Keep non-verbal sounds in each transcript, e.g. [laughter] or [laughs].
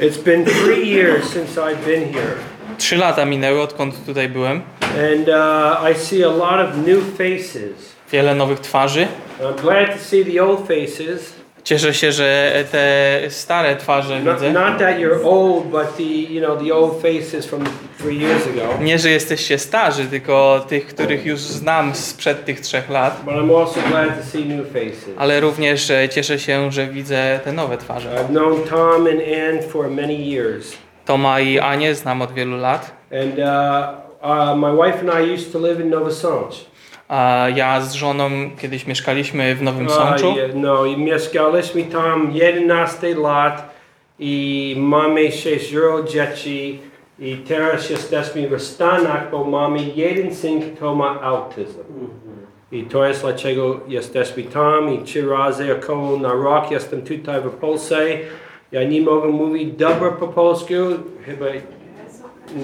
It's been three years since I've been here, Trzy lata minęły, odkąd tutaj byłem. and uh, I see a lot of new faces. Wiele nowych twarzy. I'm glad to see the old faces. Cieszę się, że te stare twarze Not, widzę. not that you're old, but the you know the old faces from. Nie, że jesteście starzy, tylko tych, których już znam sprzed tych trzech lat. Ale również cieszę się, że widzę te nowe twarze. I've known Tom and Ann for many years, Toma i Anię znam od wielu lat. and uh, uh, my wife and I used to live in Nova Sącz. A ja z żoną kiedyś mieszkaliśmy w Nowym Sączu. no, mieszkaliśmy tam 11 lat i mamy 6 dzieci i teraz jesteśmy w Stanach, bo mamy jeden syn, kto ma autyzm. Mhm. I to jest dlaczego jesteśmy tam i trzy razy około na rok jestem tutaj w Polsce. Ja nie mogę mówić dobrze po polsku, chyba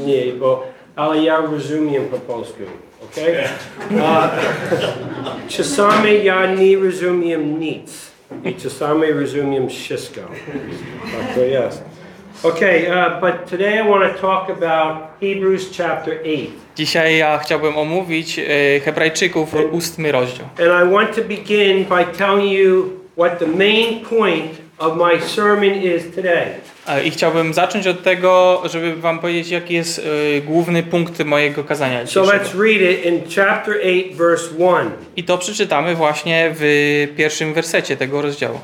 nie, bo, ale ja rozumiem po polsku, okej? [laughs] A, Czasami ja nie rozumiem nic i czasami rozumiem wszystko. Tak to jest. Okay, uh, but today I want to talk about Hebrews chapter 8. Dzisiaj ja chciałbym omówić e, Hebrajczyków, ósmy rozdział. And I want to begin by telling you what the main point of my sermon is today. I chciałbym zacząć od tego, żeby wam powiedzieć, jaki jest e, główny punkt mojego kazania So dzisiejszego. let's read it in chapter 8, verse 1. I to przeczytamy właśnie w pierwszym wersecie tego rozdziału.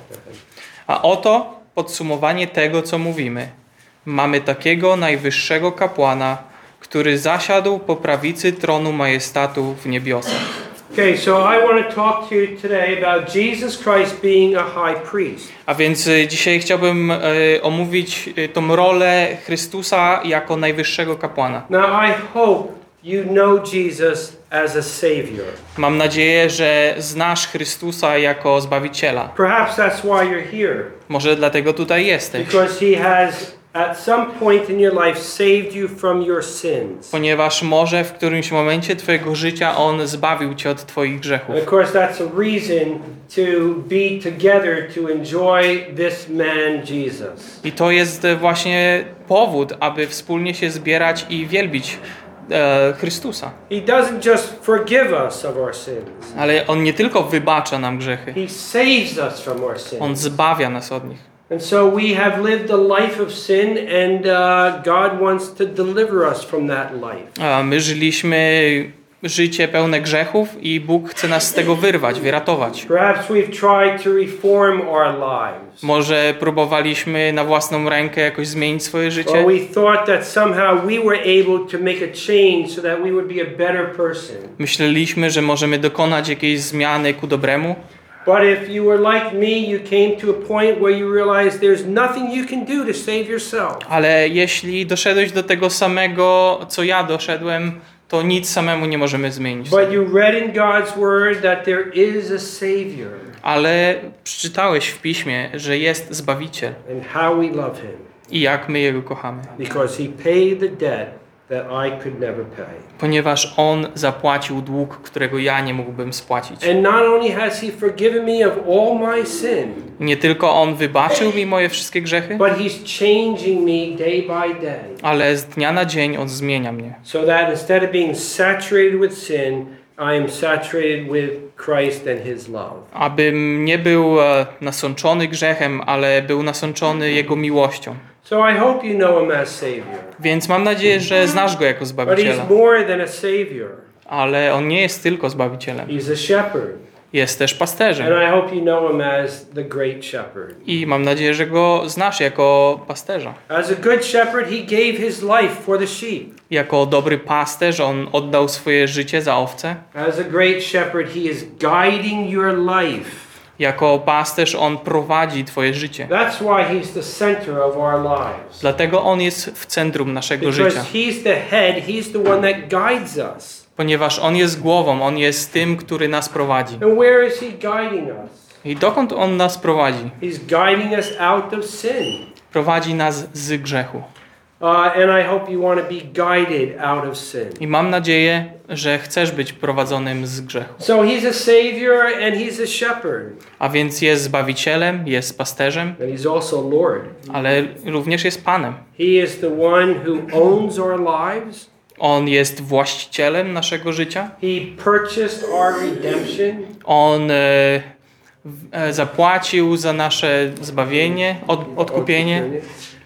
A oto podsumowanie tego, co mówimy. Mamy takiego najwyższego kapłana, który zasiadł po prawicy tronu majestatu w niebiosach. Okay, so I want to talk to you today about Jesus Christ being a high priest. A więc y, dzisiaj chciałbym y, omówić y, tą rolę Chrystusa jako najwyższego kapłana. Now, I hope you know Jesus as a Savior. Mam nadzieję, że znasz Chrystusa jako Zbawiciela. Perhaps that's why you're here, Może dlatego tutaj jesteś. because He has at some point in your life saved you from your sins. Ponieważ może w którymś momencie Twojego życia On zbawił Cię od Twoich grzechów. And of course, that's a reason to be together to enjoy this man, Jesus. I to jest e, właśnie powód, aby wspólnie się zbierać i wielbić e, Chrystusa. He doesn't just forgive us of our sins, Ale On nie tylko wybacza nam grzechy, He saves us from our On sins. zbawia nas od nich. And so we have lived a life of sin, and uh, God wants to deliver us from that life. A my żyliśmy życie pełne grzechów i Bóg chce nas z tego wyrwać, wyratować. Perhaps we've tried to reform our lives. Może próbowaliśmy na własną rękę jakoś zmienić swoje Or życie? we thought that somehow we were able to make a change so that we would be a better person. Myśleliśmy, że możemy dokonać jakiejś zmiany ku dobremu, But if you were like me, you came to a point where you realized there's nothing you can do to save yourself. ale jeśli doszedłeś do tego samego, co ja doszedłem, to nic samemu nie możemy zmienić. But you read in God's Word that there is a Savior Ale przeczytałeś w piśmie, że jest Zbawiciel and how we love Him i jak my Jego kochamy. because He paid the debt Ponieważ On zapłacił dług, którego ja nie mógłbym spłacić. And not only has He forgiven me of all my sin, Nie tylko On wybaczył mi moje wszystkie grzechy, but He's changing me day by day. ale z dnia na dzień On zmienia mnie. So that instead of being saturated with sin, I am saturated with Christ and His love. Abym nie był e, nasączony grzechem, ale był nasączony Jego miłością. So I hope you know Him as Savior. Więc mam nadzieję, że znasz Go jako But Zbawiciela. He's more than a Savior, Ale On nie jest tylko Zbawicielem. He's a shepherd. Jest też pasterzem. And I hope you know Him as the great shepherd. I mam nadzieję, że Go znasz jako pasterza. As a good shepherd, He gave His life for the sheep. Jako dobry pasterz On oddał swoje życie za owce. As a great shepherd, He is guiding your life. Jako pasterz On prowadzi twoje życie. That's why He's the center of our lives. Dlatego On jest w centrum naszego życia. He's the head, He's the one that guides us. Ponieważ On jest głową, On jest tym, który nas prowadzi. And where is He guiding us? I dokąd On nas prowadzi? He's guiding us out of sin. Prowadzi nas z grzechu. I mam nadzieję, że chcesz być prowadzonym z grzechu. So he's a savior and he's a shepherd. A więc jest zbawicielem, jest pasterzem, And he's also Lord. ale również jest Panem. He is the one who owns our lives. On jest właścicielem naszego życia. He purchased our redemption. On e, e, zapłacił za nasze zbawienie, od, odkupienie.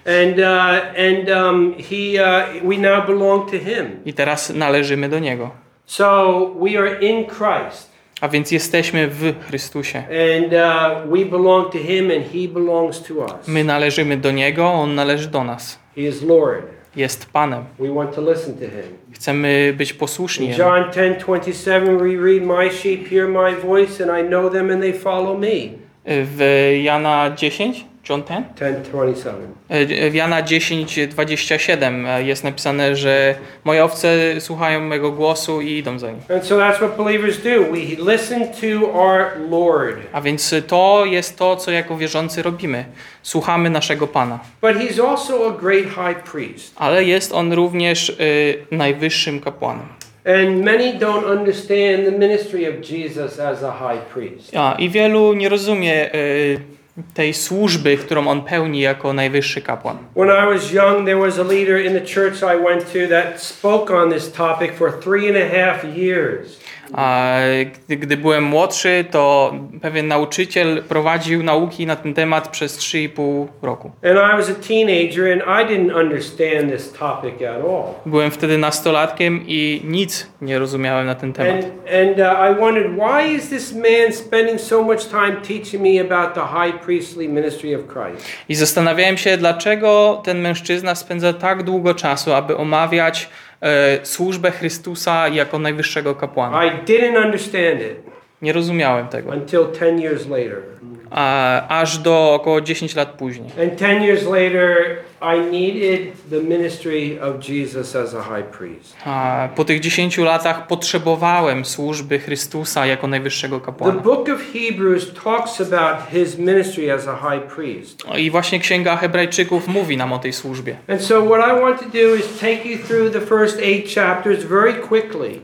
And, uh, and um, he, uh, we now belong to him. I teraz należymy do Niego. So we are in Christ. A więc jesteśmy w Chrystusie. And uh, we belong to him and he belongs to us. My należymy do Niego, On należy do nas. He is Lord. Jest Panem. We want to listen to him. Chcemy być posłuszni In. John 10 27, we read, My sheep hear my voice, and I know them, and they follow me. W Jana 10, John 10? 10 27. E, W Jana 10, 27 e, jest napisane, że moje owce słuchają mego głosu i idą za nim. And so that's what believers do. We listen to our Lord. A więc to jest to, co jako wierzący robimy. Słuchamy naszego Pana. But he's also a great high priest. Ale jest on również y, najwyższym kapłanem. And many don't understand the ministry of Jesus as a high priest. A, I wielu nie rozumie y, tej służby, którą on pełni jako najwyższy kapłan. When I was young, there was a leader in the church I went to that spoke on this topic for three and a half years. A gdy, gdy byłem młodszy, to pewien nauczyciel prowadził nauki na ten temat przez 3,5 roku. Byłem wtedy nastolatkiem i nic nie rozumiałem na ten temat. And, and uh, I wondered, why is this man spending so much time teaching me about the high priestly ministry of Christ? I zastanawiałem się, dlaczego ten mężczyzna spędza tak długo czasu, aby omawiać służbę Chrystusa jako najwyższego kapłana. I didn't understand it Nie rozumiałem tego. until 10 years later. Aż do około 10 lat później. And 10 years later, I needed the ministry of Jesus as a high priest. A po tych 10 latach potrzebowałem służby Chrystusa jako najwyższego The kapłana. book of Hebrews talks about his ministry as a high priest. I właśnie Księga Hebrajczyków mówi nam o tej służbie. And so, what I want to do is take you through the first eight chapters very quickly.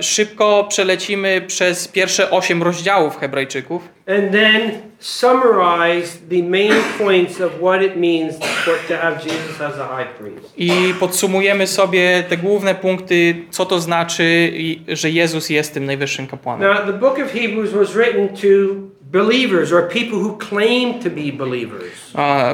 Szybko przelecimy przez pierwsze 8 rozdziałów Hebrajczyków. and then summarize the main points of what it means to have Jesus as a high priest. I podsumujemy sobie te główne punkty, co to znaczy, że Jezus jest tym najwyższym kapłanem. Now, the book of Hebrews was written to believers or people who claim to be believers.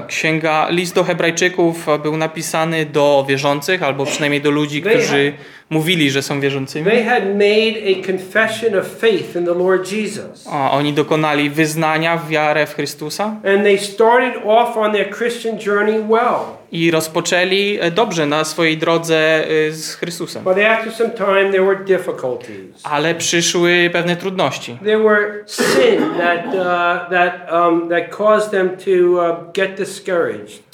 Księga, list do Hebrajczyków był napisany do wierzących, albo przynajmniej do ludzi, którzy mówili, że są wierzącymi. They had made a confession of faith in the Lord Jesus. A oni dokonali wyznania w wiarę w Chrystusa And they started off on their Christian journey well. i rozpoczęli e, dobrze na swojej drodze e, z Chrystusem. But after some time, there were difficulties. Ale przyszły pewne trudności. There were sin that, uh, that, um, that caused them to uh, get discouraged.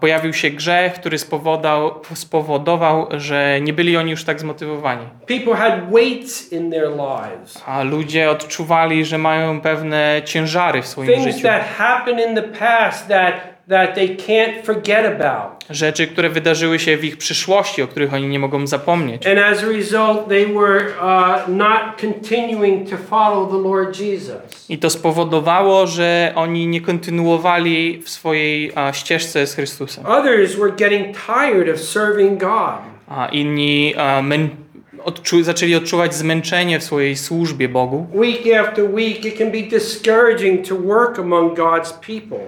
Pojawił się grzech, który spowodał, spowodował, że nie byli oni już tak zmotywowani. People had weights in their lives. A ludzie odczuwali, że mają pewne ciężary w swoim Things życiu. that happened in the past that, that they can't forget about. Rzeczy, które wydarzyły się w ich przyszłości, o których oni nie mogą zapomnieć. And as a result, they were uh, not continuing to follow the Lord Jesus. I to spowodowało, że oni nie kontynuowali w swojej a, ścieżce z Chrystusem. Others were getting tired of serving God. A inni mę- odczu- zaczęli odczuwać zmęczenie w swojej służbie Bogu. Week after week, it can be discouraging to work among God's people.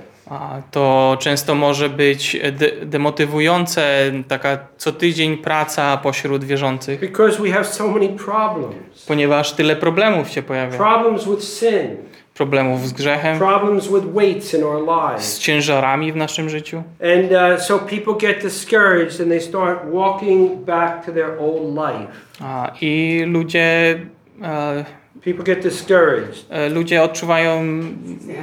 To często może być de- demotywujące, taka co tydzień praca pośród wierzących, Because we have so many problems. ponieważ tyle problemów się pojawia. Problems with sin, Problemów z grzechem, problems with weights in our lives. z ciężarami w naszym życiu. And uh, so people get discouraged and they start walking back to their old life. A, I ludzie, e, People get discouraged. e, ludzie odczuwają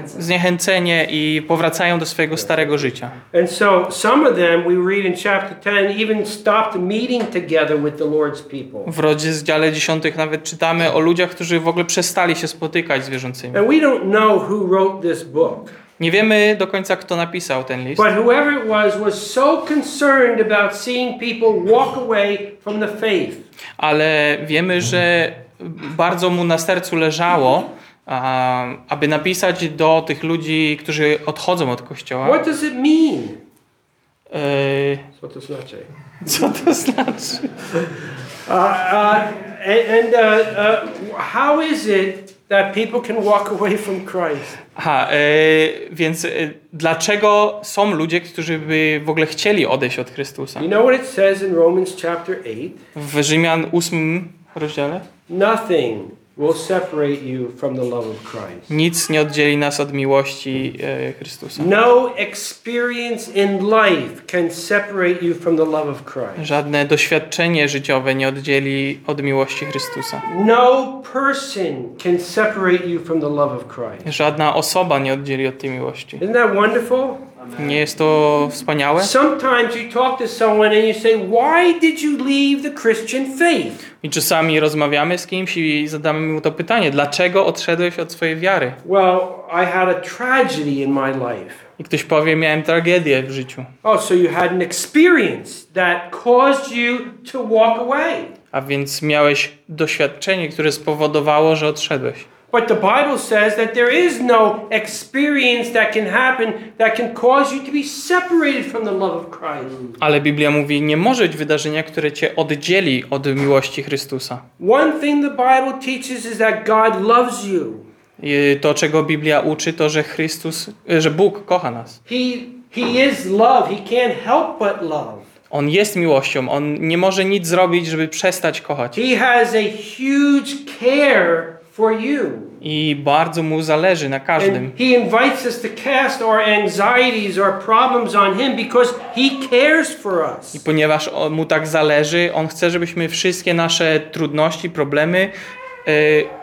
zniechęcenie i powracają do swojego starego życia. And so some of them, we read in chapter 10, even stopped meeting together with the Lord's people. W rozdziale 10 nawet czytamy o ludziach, którzy w ogóle przestali się spotykać z wierzącymi. And we don't know who wrote this book. Nie wiemy do końca, kto napisał ten list, But whoever it was was so concerned about seeing people walk away from the faith. ale wiemy, że bardzo mu na sercu leżało, aby napisać do tych ludzi, którzy odchodzą od kościoła. What does it mean? e, Co to znaczy? co to znaczy? Uh, uh, and uh, uh, how is it that people can walk away from Christ? Aha, e, więc e, dlaczego są ludzie, którzy by w ogóle chcieli odejść od Chrystusa? You know what it says in Romans chapter 8? W Rzymian 8 rozdziale Nothing will separate you from the love of Christ. nic nie oddzieli nas od miłości e, Chrystusa. No experience in life can separate you from the love of Christ. Żadne doświadczenie życiowe nie oddzieli od miłości Chrystusa. No person can separate you from the love of Christ. Żadna osoba nie oddzieli od tej miłości. Isn't that wonderful? Nie jest to wspaniałe? Sometimes you talk to someone and you say, Why did you leave the Christian faith? I czasami rozmawiamy z kimś i zadamy mu to pytanie, dlaczego odszedłeś od swojej wiary? Well, I had a tragedy in my life. I ktoś powie, miałem tragedię w życiu. Oh, so you had an experience that caused you to walk away. A więc miałeś doświadczenie, które spowodowało, że odszedłeś. But the Bible says that there is no experience that can happen that can cause you to be separated from the love of Christ. Ale Biblia mówi, nie może być wydarzenia, które cię oddzieli od miłości Chrystusa. One thing the Bible teaches is that God loves you. To, czego Biblia uczy, to, że Chrystus, że Bóg kocha nas. He, he is love. He can't help but love. On jest miłością, on nie może nic zrobić, żeby przestać kochać. He has a huge care for you. I bardzo mu zależy na każdym. And he invites us to cast our anxieties, our problems on him because he cares for I us. ponieważ on- mu tak zależy, on chce, żebyśmy wszystkie nasze trudności, problemy e,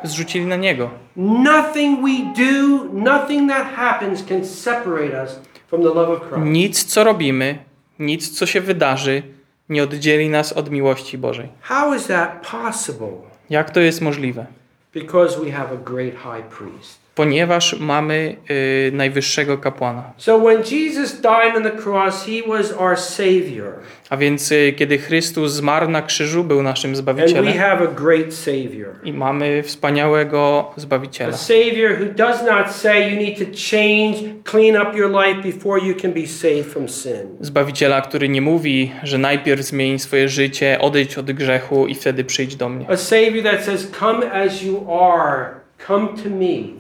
zrzucili na niego. Nothing we do, nothing that happens can separate us from the love of Christ. Nic, co robimy, nic, co się wydarzy, nie oddzieli nas od miłości Bożej. How is that possible? Jak to jest możliwe? Because we have a great high priest. Ponieważ mamy y, najwyższego kapłana. So when Jesus died on the cross, he was our Savior. A więc y, kiedy Chrystus zmarł na krzyżu, był naszym And we Zbawicielem. have a great Savior. I mamy wspaniałego A Zbawiciela. Savior who does not say you need to change, clean up your life before you can be saved from sin. Zbawiciela, który nie mówi, że najpierw zmień swoje życie, odejdź od grzechu i wtedy przyjdź do mnie. A Savior that says, Come as you are, come to me.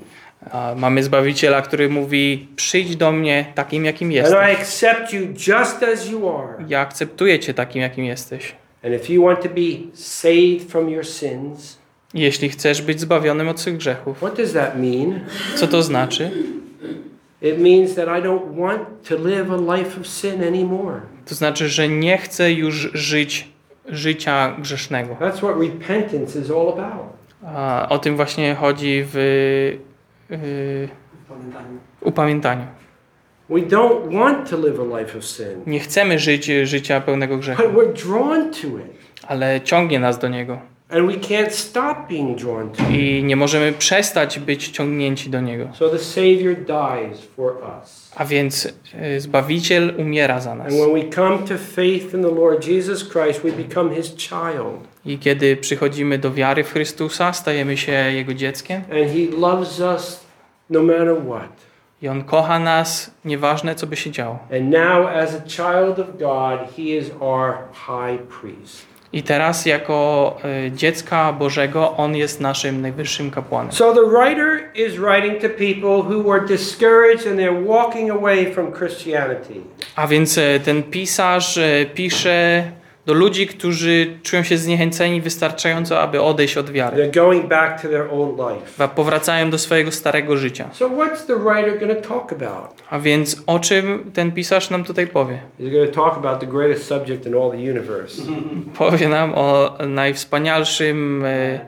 A mamy Zbawiciela, który mówi, przyjdź do mnie takim, jakim And I jesteś. accept you just as you are. Ja akceptuję cię takim, jakim jesteś. And if you want to be saved from your sins, Jeśli chcesz być zbawionym od swych grzechów. what does that mean? Co to znaczy? It means that I don't want to live a life of sin anymore. To znaczy, że nie chcę już żyć życia grzesznego. That's what repentance is all about. A o tym właśnie chodzi w y, upamiętaniu. We don't want to live a life of sin, Nie chcemy żyć życia pełnego grzechu, but we're drawn to it. ale ciągnie nas do niego. And we can't stop being drawn to it. I nie możemy przestać być ciągnięci do niego. So the Savior dies for us. A więc y, Zbawiciel umiera za nas. And when we come to faith in the Lord Jesus Christ, we become His child. I kiedy przychodzimy do wiary w Chrystusa, stajemy się Jego dzieckiem And He loves us no matter what. i On kocha nas, nieważne co by się działo. And now, as a child of God, He is our high priest. I teraz jako y, dziecka Bożego On jest naszym najwyższym kapłanem. So the writer is writing to people who were discouraged and they're walking away from Christianity. A więc y, ten pisarz y, pisze do ludzi, którzy czują się zniechęceni wystarczająco, aby odejść od wiary. They're going back to their old life. Powracają do swojego starego życia. So what's the writer going to talk about? A więc o czym ten pisarz nam tutaj powie? He's going to talk about the greatest subject in all the universe. [laughs] Powie nam o najwspanialszym y,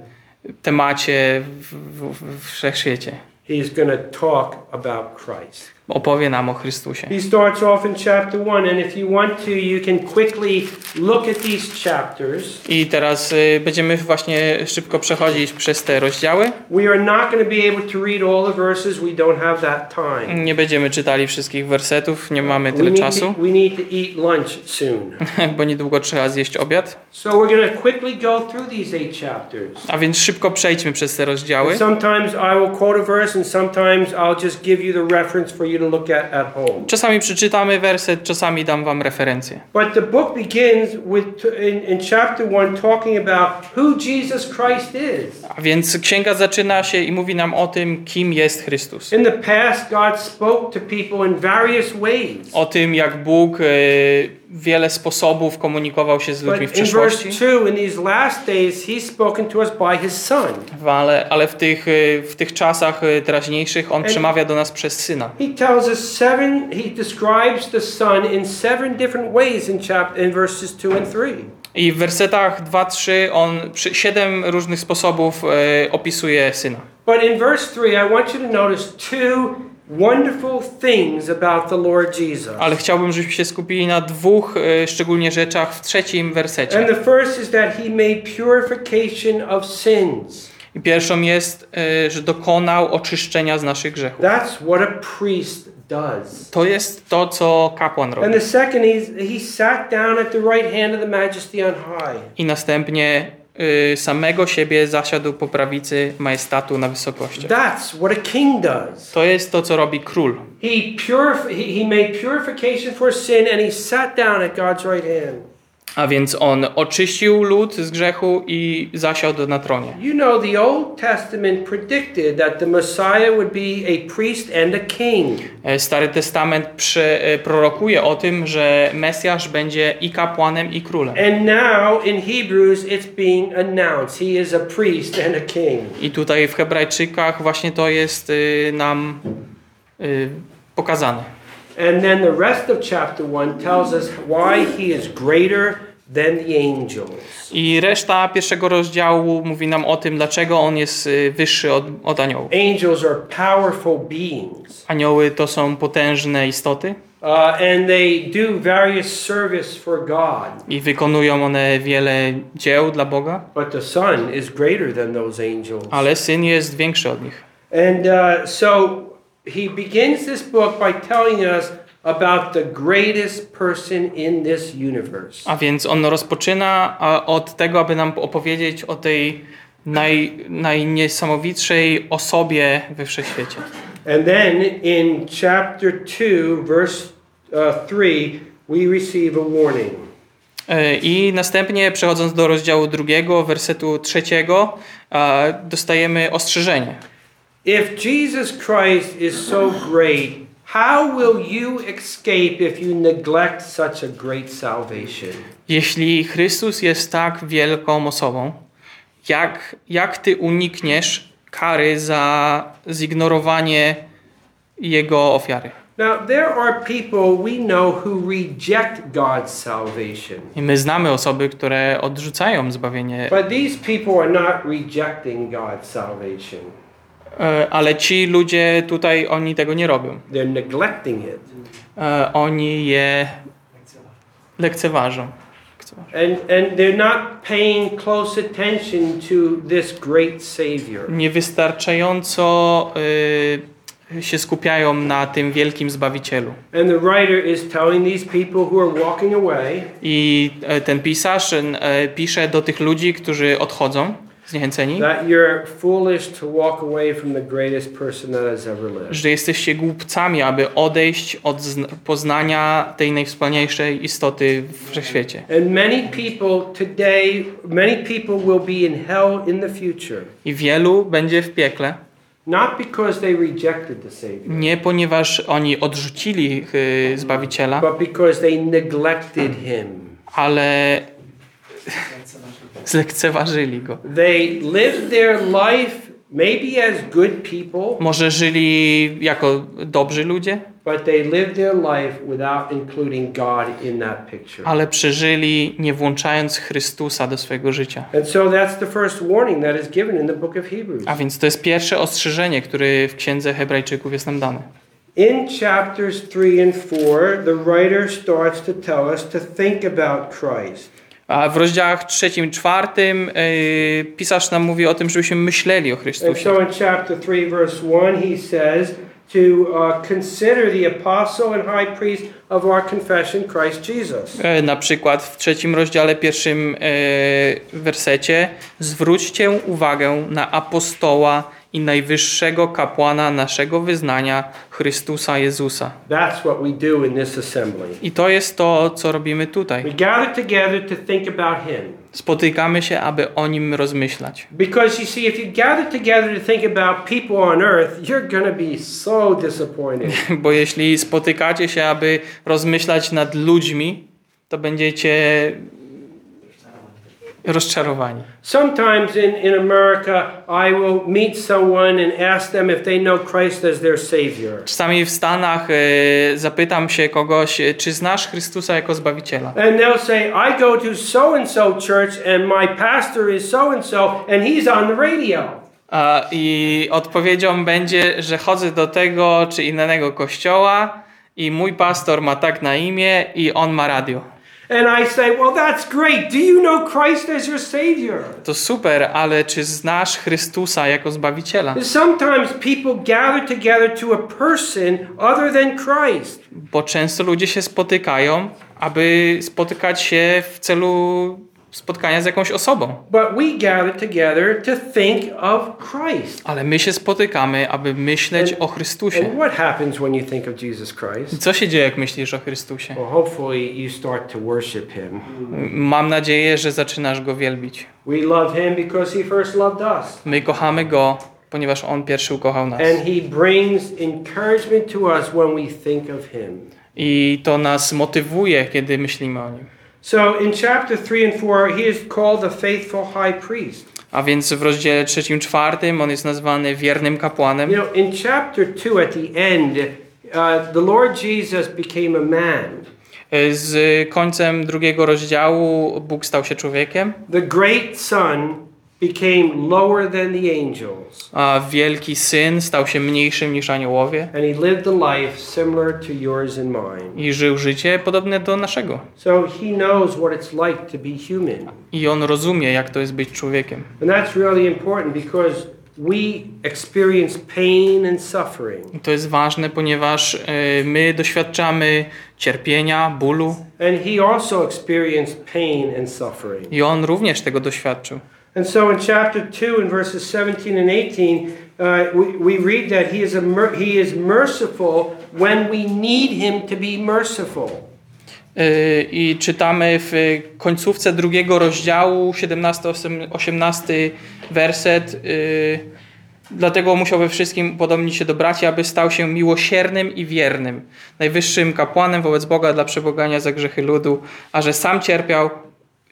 temacie w, w, w wszechświecie. He's going to talk about Christ. Opowie nam o Chrystusie. He starts off in chapter 1, and if you want to, you can quickly look at these chapters. I teraz y, będziemy właśnie szybko przechodzić przez te rozdziały. We are not going to be able to read all the verses, we don't have that time. Nie będziemy czytali wszystkich wersetów, nie mamy We tyle need, czasu, to, we need to eat lunch soon. [laughs] bo niedługo trzeba zjeść obiad. So we're going to quickly go through these eight chapters. A więc szybko przejdźmy przez te rozdziały. Sometimes I will quote a verse, and sometimes I'll just give you the reference for you to look at at home. Czasami przeczytamy werset, czasami dam wam referencję. But the book begins with in, in chapter one talking about who Jesus Christ is. A więc księga zaczyna się i mówi nam o tym, kim jest Chrystus. In the past, God spoke to people in various ways. O tym, jak Bóg e, wiele sposobów komunikował się z ludźmi w przeszłości. Ale, ale w, tych, e, w tych czasach e, teraźniejszych On przemawia do nas przez Syna. He tells us seven. He describes the Son in seven different ways in chapter in verses and. I w wersetach 2-3 On siedem różnych sposobów e, opisuje Syna. But in verse 3, I want you to notice two wonderful things about the Lord Jesus. Ale chciałbym, żebyśmy się skupili na dwóch e, szczególnie rzeczach w trzecim wersecie. And the first is that he made purification of sins. I pierwszą jest, e, że dokonał oczyszczenia z naszych grzechów. That's what a priest does. To jest to, co kapłan And robi. the second is he sat down at the right hand of the majesty on high. I następnie samego siebie zasiadł po prawicy majestatu na wysokości. That's what a king does. To jest to, co robi król. He, purif- he, he made purification for sin and he sat down at God's right hand. A więc on oczyścił lud z grzechu i zasiadł na tronie. You know, the Old Testament predicted that the Messiah would be a priest and a king. E, Stary Testament prze, e, prorokuje o tym, że Mesjasz będzie i kapłanem, i królem. And now in Hebrews, it's being announced he is a priest and a king. I tutaj w Hebrajczykach właśnie to jest y, nam y, pokazane. And then the rest of chapter 1 tells us why he is greater than the angels. I reszta pierwszego rozdziału mówi nam o tym, dlaczego on jest y, wyższy od, od aniołów. Angels are powerful beings, Anioły to są potężne istoty uh, and they do various service for God. i wykonują one wiele dzieł dla Boga, But the Son is greater than those angels. ale syn jest większy od nich. And uh, so he begins this book by telling us about the greatest person in this universe. A więc on rozpoczyna od tego, aby nam opowiedzieć o tej naj, najniesamowitszej osobie we wszechświecie. And then in chapter 2, verse uh, 3, we receive a warning. E, I następnie przechodząc do rozdziału drugiego, wersetu trzeciego, dostajemy ostrzeżenie. If Jesus Christ is so great, how will you escape if you neglect such a great salvation? Jeśli Chrystus jest tak wielką osobą, jak, jak ty unikniesz kary za zignorowanie Jego ofiary? Now, there are people we know who reject God's salvation. I my znamy osoby, które odrzucają zbawienie, But these people are not rejecting God's salvation. E, ale ci ludzie tutaj, oni tego nie robią. They're neglecting it. E, Oni je lekceważą. And, and they're not paying close attention to this great Savior. Niewystarczająco y, się skupiają na tym wielkim Zbawicielu. And the writer is telling these people who are walking away I ten pisarz e, pisze do tych ludzi, którzy odchodzą, zniechęceni, that you're foolish to walk away from the greatest person that has ever lived. że jesteście głupcami, aby odejść od zn- poznania tej najwspanialszej istoty w wszechświecie. And many people today, many people will be in hell in the future, I wielu będzie w piekle, not because they rejected the Savior, nie ponieważ oni odrzucili y, Zbawiciela, but because they neglected Him. ale zlekceważyli Go. They lived their life maybe as good people, Może żyli jako dobrzy ludzie, but they lived their life without including God in that picture. ale przeżyli nie włączając Chrystusa do swojego życia. And so that's the first warning that is given in the book of Hebrews. A więc to jest pierwsze ostrzeżenie, które w księdze Hebrajczyków jest nam dane. In chapters 3 and 4, the writer starts to tell us to think about Christ. A w rozdziałach trzecim, czwartym yy, pisarz nam mówi o tym, żebyśmy myśleli o And Chrystusie. so in chapter 3, verse 1, he says to uh, consider the apostle and high priest of our confession, Christ Jesus. E, Na przykład w trzecim rozdziale, pierwszym e, wersecie zwróćcie uwagę na apostoła i najwyższego kapłana naszego wyznania, Chrystusa Jezusa. That's what we do in this assembly. I to jest to, co robimy We tutaj. gather together to think about him. Spotykamy się, aby o nim rozmyślać. Because you see, if you gather together to think about people on earth, you're going to be so disappointed. [laughs] Bo jeśli spotykacie się, aby rozmyślać nad ludźmi, to będziecie rozczarowani. Sometimes in, in America, I will meet someone and ask them if they know Christ as their Savior. Czasami w Stanach e, zapytam się kogoś, e, czy znasz Chrystusa jako Zbawiciela? And they'll say, I go to so and so church, and my pastor is so and so, and he's on the radio. A, I odpowiedzią będzie, że chodzę do tego czy innego kościoła i mój pastor ma tak na imię i on ma radio. And I say, Well, that's great. Do you know Christ as your Savior? To super, ale czy znasz Chrystusa jako Zbawiciela? Sometimes people gather together to a person other than Christ. Bo często ludzie się spotykają, aby spotykać się w celu spotkania z jakąś osobą. But we gather together to think of Christ. Ale my się spotykamy, aby myśleć o Chrystusie. And Jesus Christ? Co się dzieje, jak myślisz o Chrystusie? Well. Mam nadzieję, że zaczynasz go wielbić. We love him because he first loved us. My kochamy go, ponieważ on pierwszy ukochał nas. And he brings encouragement to us when we think of him. I to nas motywuje, kiedy myślimy o nim. So in chapter 3 and 4, he is called the faithful high priest. A więc w rozdziale trzecim, czwartym on jest nazwany wiernym kapłanem. You know, in chapter 2 at the end, uh, the Lord Jesus became a man. Z końcem drugiego rozdziału Bóg stał się człowiekiem, The great son became lower than the angels. a wielki syn stał się mniejszym niż aniołowie And he lived a life similar to yours and mine. i żył życie podobne do naszego. So he knows what it's like to be human. I on rozumie, jak to jest być człowiekiem. And that's really important because we experience pain and suffering. I to jest ważne, ponieważ e, my doświadczamy cierpienia, bólu And he also experienced pain and suffering. i on również tego doświadczył. And so in chapter 2 in verses 17 and 18, uh, we, we read that he is, a he is merciful when we need him to be merciful. Yy, I czytamy w końcówce drugiego rozdziału, 17-18 werset. yy, Dlatego musiał we wszystkim upodobnić się do braci, aby stał się miłosiernym i wiernym, najwyższym kapłanem wobec Boga dla przebogania za grzechy ludu, a że sam cierpiał,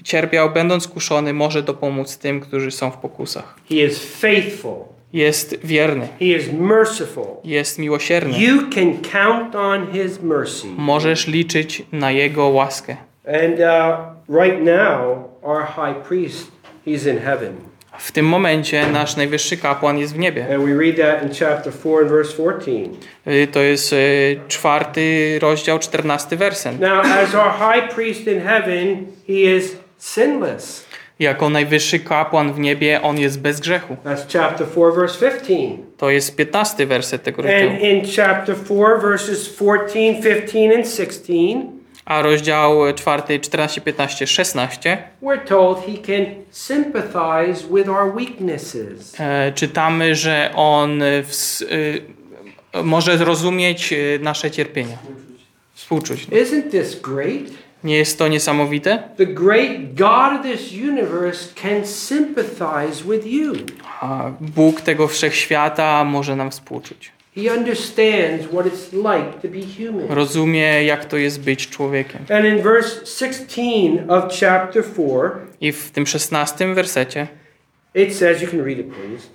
cierpiał, będąc kuszony, może dopomóc tym, którzy są w pokusach. He is faithful. Jest wierny, He is merciful. jest miłosierny. You can count on his mercy. Możesz liczyć na Jego łaskę. And uh, right now, our high priest, he's in heaven. W tym momencie nasz najwyższy kapłan jest w niebie. And we read that in chapter 4 and verse 14. Y, To jest y, czwarty rozdział, czternasty werset. Now, as our high priest in heaven, he is sinless. Jako najwyższy kapłan w niebie, on jest bez grzechu. That's chapter 4, verse 15. To jest piętnasty werset tego rozdziału. And in chapter 4, verses 14, 15, and 16, A rozdział czwarty, 14, 15, 16 we're told he can sympathize with our weaknesses. e, czytamy, że on y, ws- y, może zrozumieć nasze cierpienia. Współczuć. Isn't this great? Nie jest to niesamowite? The great God of this universe can sympathize with you. A Bóg tego wszechświata może nam współczuć. He understands what it's like to be human. Rozumie, jak to jest być człowiekiem. And in verse 16 of chapter 4, I w tym szesnastym wersecie it says, you can read it please.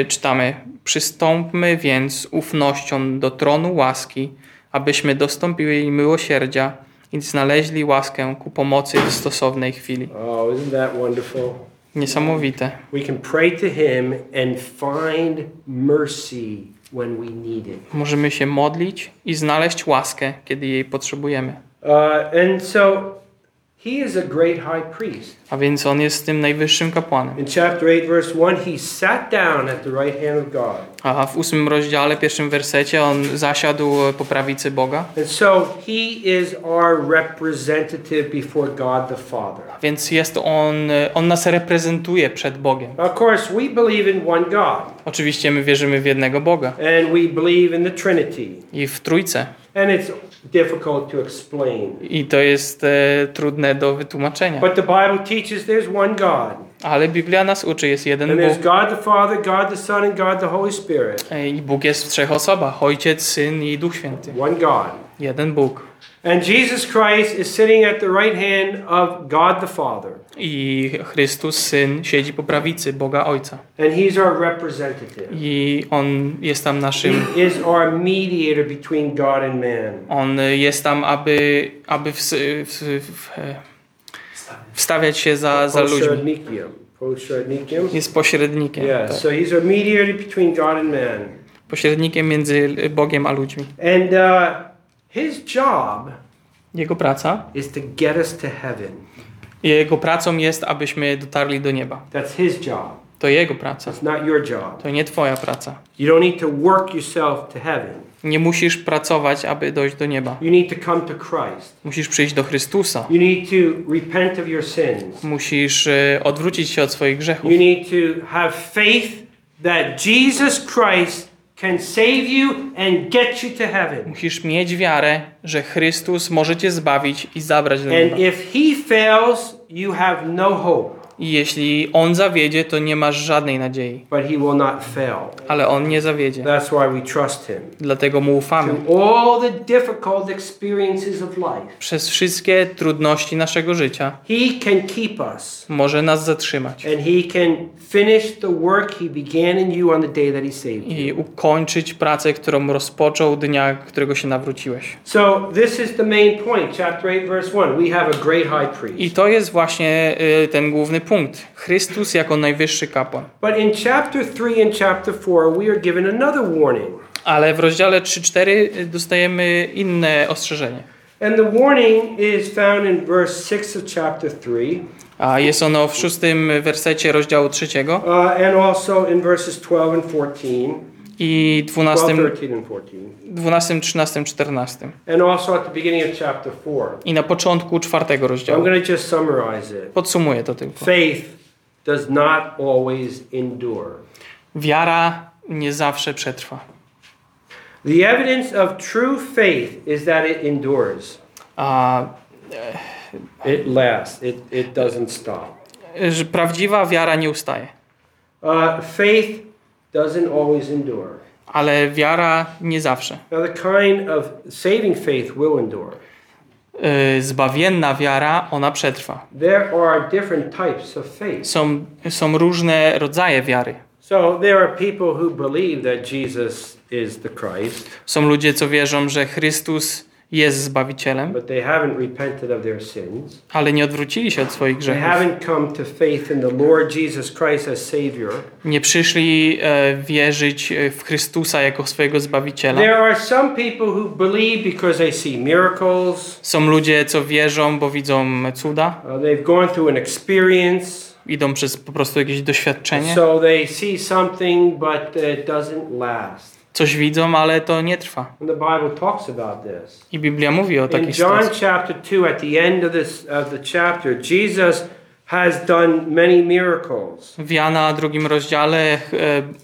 e, czytamy: Przystąpmy więc ufnością do tronu łaski, abyśmy dostąpili miłosierdzia i znaleźli łaskę ku pomocy w stosownej chwili. Oh, isn't that wonderful? Niesamowite. We can pray to him and find mercy when we need it. Możemy się modlić i znaleźć łaskę, kiedy jej potrzebujemy. Uh, and so he is a great high priest. A więc on jest tym najwyższym kapłanem. In chapter 8, verse 1, he sat down at the right hand of God. A w ósmym rozdziale, pierwszym wersecie, on zasiadł po prawicy Boga. And so he is our representative before God the Father. Więc jest on, on nas reprezentuje przed Bogiem. Of course, we believe in one God, Oczywiście my wierzymy w jednego Boga and we believe in the Trinity. i w Trójcę. And it's difficult to explain. I to jest e, trudne do wytłumaczenia. But the Bible teaches there's one God. Ale Biblia nas uczy, jest jeden And there's Bóg. God the Father, God the Son, and God the Holy Spirit. E, I Bóg jest w trzech osobach. Ojciec, Syn i Duch Święty. One God. Jeden Bóg. And Jesus Christ is sitting at the right hand of God the Father. I Chrystus, Syn, siedzi po prawicy Boga Ojca. And he's our representative. I On jest tam naszym... He is our mediator between God and man. On jest tam, aby, aby w, w, w, wstawiać się za, za ludźmi. Jest pośrednikiem. Yeah, tak. so he's a mediator between God and man. Pośrednikiem między Bogiem a ludźmi. And uh, his job Jego praca. is to get us to heaven. Jego pracą jest, abyśmy dotarli do nieba. That's his job. To jego praca. It's not your job. To nie twoja praca. You don't need to work yourself to heaven. Nie musisz pracować, aby dojść do nieba. You need to come to Christ. Musisz przyjść do Chrystusa. You need to repent of your sins. Musisz e, odwrócić się od swoich grzechów. You need to have faith that Jesus Christ can save you and get you to heaven. Musisz mieć wiarę, że Chrystus może cię zbawić i zabrać do nieba. And if he fails, you have no hope, I jeśli On zawiedzie, to nie masz żadnej nadziei. but he will not fail. Ale On nie zawiedzie. That's why we trust him. Dlatego Mu ufamy. Through all the difficult experiences of life, Przez wszystkie trudności naszego życia he can keep us może nas zatrzymać and he can finish the work he began in you on the day that he saved you. i ukończyć pracę, którą rozpoczął dnia, którego się nawróciłeś. So this is the main point, chapter 8 verse 1. We have a great high priest. I to jest właśnie y, ten główny punkt. Chrystus jako najwyższy kapłan. But in chapter 3 and chapter 4, we are given another warning. Ale w rozdziale 3-4 dostajemy inne ostrzeżenie. And the warning is found in verse 6 of chapter 3, A jest ono w szóstym wersecie rozdziału trzeciego uh, and also in verses 12 and 14, i 12, 12, 13 and 14, 12 13, 14. and also at the beginning of chapter 4. I na początku czwartego rozdziału. Podsumuję to tylko. Faith does not always endure. Wiara nie zawsze przetrwa. The evidence of true faith is that it endures. A It lasts. It, it doesn't stop. prawdziwa wiara nie ustaje. Uh, faith doesn't always endure. Ale wiara nie zawsze. Now, the kind of saving faith will endure. Y, Zbawienna wiara, ona przetrwa. There are different types of faith. Są, są różne rodzaje wiary. So, there are people who believe that Jesus is the Christ, Są ludzie, co wierzą, że Chrystus jest Zbawicielem, ale nie odwrócili się od swoich grzechów. Nie przyszli e, wierzyć e, w Chrystusa jako swojego Zbawiciela. Są ludzie, co wierzą, bo widzą cuda, uh, they've gone through an experience, idą przez po prostu jakieś doświadczenie. so they see something, but it doesn't last. Coś widzą, ale to nie trwa. I Biblia mówi o In takiej John sytuacji. chapter 2, at the end of, this, of the chapter, Jesus has done many miracles. W Jana drugim rozdziale e,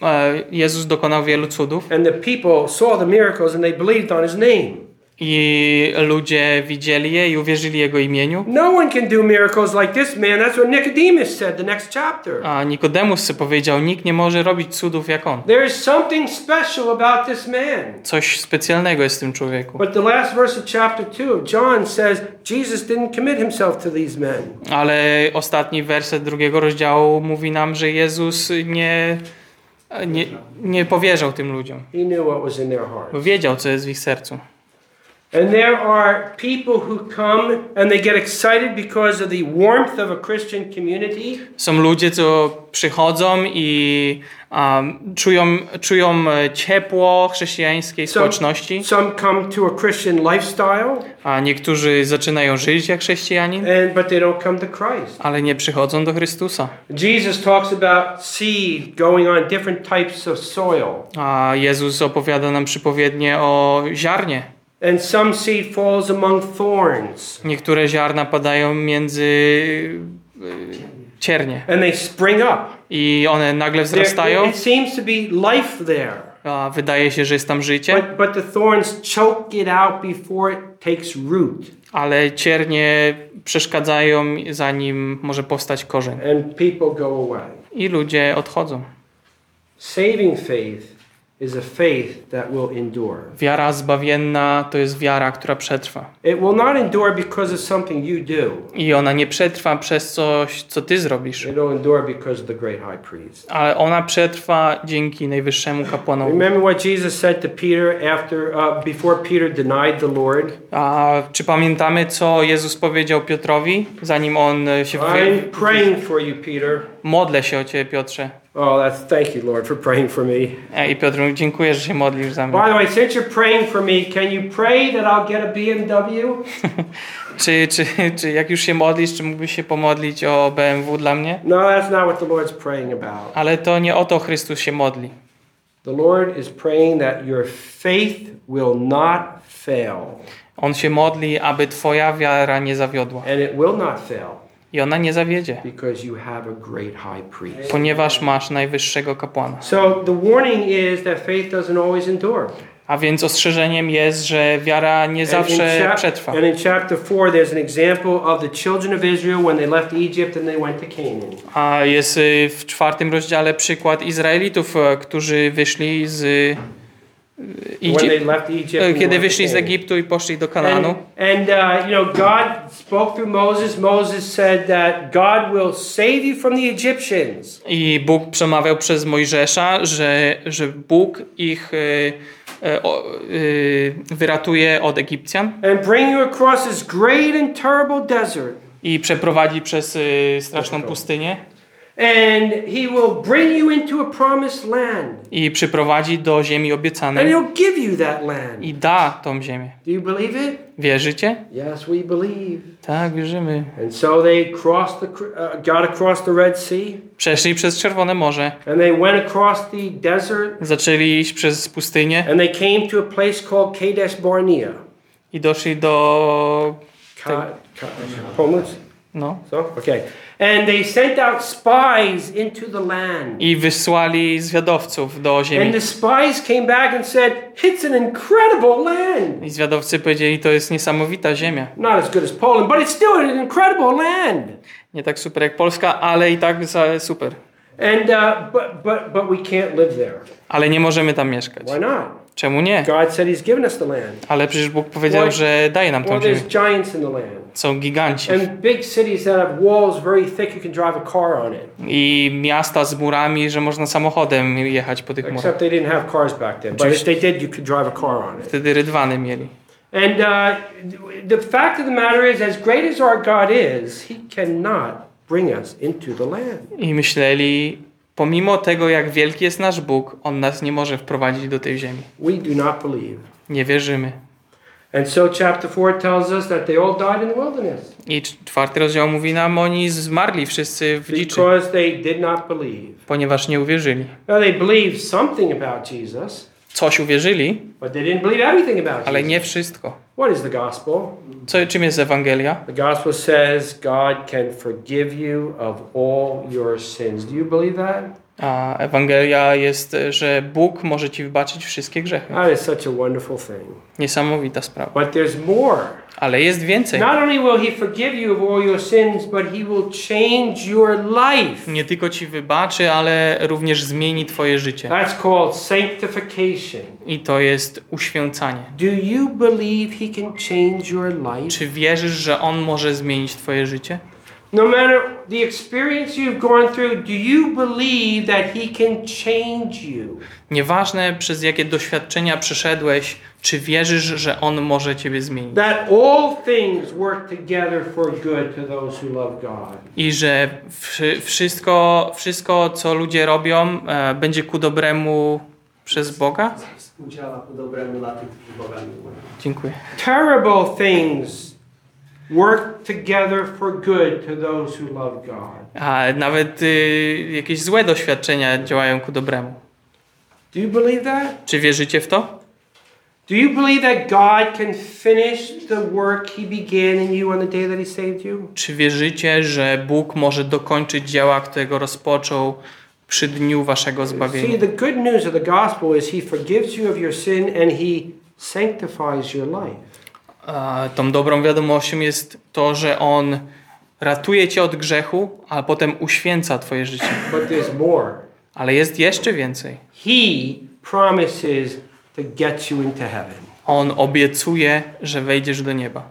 e, Jezus dokonał wielu cudów And the people saw the miracles and they believed on his name. I ludzie widzieli je i uwierzyli Jego imieniu. No one can do miracles like this man. That's what Nicodemus said the next chapter. A Nikodemus powiedział, nikt nie może robić cudów jak on. There is something special about this man. Coś specjalnego jest w tym człowieku. But the last verse of chapter 2 of John says Jesus didn't commit himself to these men. Ale ostatni werset drugiego rozdziału mówi nam, że Jezus nie, nie, nie powierzał tym ludziom, He knew what was in their heart. bo wiedział, co jest w ich sercu. And there are people who come and they get excited because of the warmth of a Christian community. Są ludzie, co przychodzą i um, czują, czują e, ciepło chrześcijańskiej So- społeczności, Some come to a Christian lifestyle, a niektórzy zaczynają żyć jak chrześcijanin, and but they don't come to Christ. ale nie przychodzą do Chrystusa. Jesus talks about seed going on different types of soil. A Jezus opowiada nam przypowiednie o ziarnie. And some seed falls among thorns, Niektóre ziarna padają między y, ciernie and they spring up. i one nagle There- wzrastają, it seems to be life there, a wydaje się, że jest tam życie, but, but the thorns choke it out before it takes root, ale ciernie przeszkadzają zanim może powstać korzeń. and people go away. I ludzie odchodzą. Saving faith is a faith that will endure. Wiara zbawienna to jest wiara, która przetrwa. It will not endure because of something you do. I ona nie przetrwa przez coś, co ty zrobisz, It will endure because of the great high priest. ale ona przetrwa dzięki najwyższemu kapłanowi. Remember what Jesus said to Peter after, uh, before Peter denied the Lord? A czy pamiętamy, co Jezus powiedział Piotrowi, zanim on e, się. I'm praying for you, Peter. Modlę się o ciebie, Piotrze. Oh, that's thank you, Lord, for praying for me. E, I Piotr mówi, dziękuję, że się modlisz za mnie. By the way, since you're praying for me, can you pray that I'll get a BMW? [laughs] Czy, czy, czy jak już się modlisz, czy mógłbyś się pomodlić o BMW dla mnie? No, that's not what the Lord's praying about. Ale to nie o to Chrystus się modli. The Lord is praying that your faith will not fail. On się modli, aby twoja wiara nie zawiodła. And it will not fail I ona nie zawiedzie, ponieważ masz najwyższego kapłana. So the warning is that faith doesn't always endure. A więc ostrzeżeniem jest, że wiara nie zawsze przetrwa. And in chapter 4, there's an example of the children of Israel when they left Egypt and they went to Canaan. A jest y, w czwartym rozdziale przykład Izraelitów, e, którzy wyszli z Egypt. e, kiedy wyszli z. Egiptu i poszli do Kananu. And, and uh, you know, God spoke through Moses. Moses said that God will save you from the Egyptians. I Bóg przemawiał przez Mojżesza, że, że Bóg ich y, y, o, y, wyratuje od Egipcjan and bring you across this great and terrible desert. i przeprowadzi przez y, straszną pustynię And he will bring you into a promised land. i przyprowadzi do ziemi And obiecanej he'll give you that land. i da tą ziemię. Do you believe it? Wierzycie? Yes, we believe. Tak, wierzymy. And so they crossed the, uh, got across the Red Sea, Przeszli przez Czerwone Morze, and they went across the desert, zaczęli iść przez pustynię and they came to a place called Kadesh Barnea. i doszli do... Ka- ka- Homeless? No, So, okay. And they sent out spies into the land. i wysłali zwiadowców do ziemi. And the spies came back and said, It's an incredible land. I zwiadowcy powiedzieli, to jest niesamowita ziemia. Not as good as Poland, but it's still an incredible land. Nie tak super jak Polska, ale i tak super. And uh, but but but we can't live there. Ale nie możemy tam mieszkać. Why not? Czemu nie? God said He's given us the land. Ale przecież Bóg powiedział, że daje nam tą ziemię. there's giants in the land, Są giganci. I miasta z murami, że można samochodem jechać po tych murach. Wtedy rydwany mieli. And uh, the fact of the matter is, as great as our God is, He cannot bring us into the land. I myśleli, pomimo tego, jak wielki jest nasz Bóg, On nas nie może wprowadzić do tej ziemi. We do not believe. Nie wierzymy. And so, chapter 4 tells us that they all died in the wilderness I czwarty rozdział mówi nam, oni zmarli wszyscy w dziczy, because they did not believe. ponieważ nie uwierzyli. Now, they believed something about Jesus, Coś uwierzyli, but they didn't believe everything about ale Jesus. nie wszystko. What is the gospel? Co, czym jest Ewangelia? The gospel says God can forgive you of all your sins. Do you believe that? A Ewangelia jest, że Bóg może ci wybaczyć wszystkie grzechy. That is such a wonderful thing. Niesamowita sprawa. But there's more. Ale jest więcej. Not only will He forgive you of all your sins, but He will change your life. Nie tylko ci wybaczy, ale również zmieni twoje życie. That's called sanctification. I to jest uświęcanie. Do you believe He can change your life? Czy wierzysz, że On może zmienić twoje życie? No matter the experience you've gone through, do you believe that He can change you? Nieważne przez jakie doświadczenia przeszedłeś, Czy wierzysz, że On może ciebie zmienić? That all things work together for good to those who love God. I że wszy- wszystko, wszystko co ludzie robią, e, będzie ku dobremu przez Boga? Współdziała ku dobremu dla tych, którzy Boga miłują. Dziękuję. Terrible things work together for good to those who love God. A nawet y, jakieś złe doświadczenia działają ku dobremu. Do you believe that? Czy wierzycie w to? Do you believe that God can finish the work He began in you on the day that He saved you? Czy wierzycie, że Bóg może dokończyć dzieła, którego rozpoczął przy dniu waszego See, zbawienia? the good news of the gospel is He forgives you of your sin and He sanctifies your life. Tą dobrą wiadomością jest to, że On ratuje cię od grzechu, a potem uświęca twoje życie. Ale jest jeszcze więcej. He promises to get you into heaven. On obiecuje, że wejdziesz do nieba.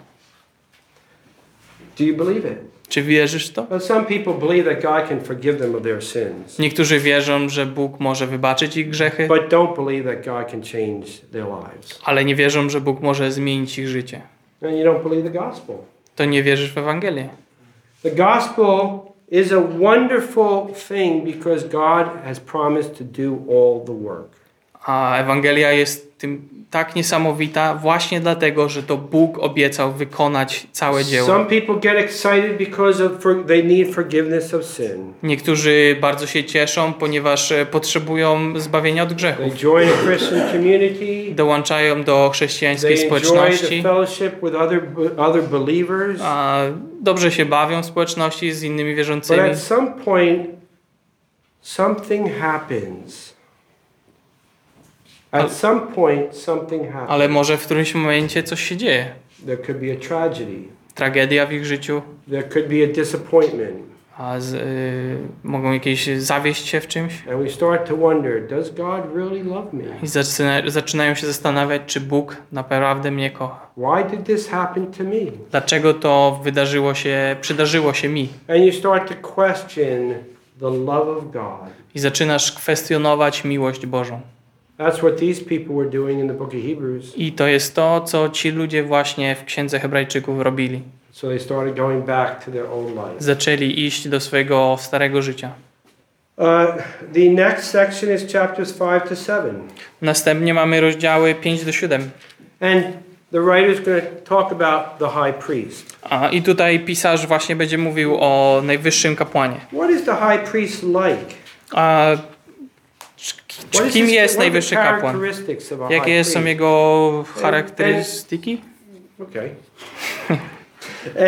Do you believe it? Czy wierzysz w to? Niektórzy wierzą, że Bóg może wybaczyć ich grzechy, ale nie wierzą, że Bóg może zmienić ich życie. To nie wierzysz w Ewangelię. The gospel is a wonderful thing because God has promised to do all the work. A Ewangelia jest tym tak niesamowita właśnie dlatego, że to Bóg obiecał wykonać całe dzieło. Some people get excited because of for, they need forgiveness of sin. Niektórzy bardzo się cieszą, ponieważ e, potrzebują zbawienia od They grzechów. join a Christian community. Dołączają do chrześcijańskiej They enjoy the społeczności, fellowship with other other believers. a dobrze się bawią w społeczności z innymi But wierzącymi, at some point, something happens. At some point, something happens. ale może w którymś momencie coś się dzieje. There could be a tragedy. Tragedia w ich życiu, There could be a disappointment. a z, y, mogą jakieś zawieść się w czymś And we start to wonder, does God really love me? i zaczyna, zaczynają się zastanawiać, czy Bóg naprawdę mnie kocha. Why did this happen to me? Dlaczego to wydarzyło się, przydarzyło się mi? And you start to question the love of God. I zaczynasz kwestionować miłość Bożą. That's what these people were doing in the book of Hebrews. I to jest to, co ci ludzie właśnie w Księdze Hebrajczyków robili. So they started going back to their old life. Zaczęli iść do swojego starego życia. Uh, the next section is chapters 5 to 7. Następnie mamy rozdziały 5 do 7. And the writer's going to talk about the high priest. A, I tutaj pisarz właśnie będzie mówił o najwyższym kapłanie. What is the high priest like? A, is kim jest najwyższy kapłan? Jakie są jego charakterystyki? Okay. [laughs]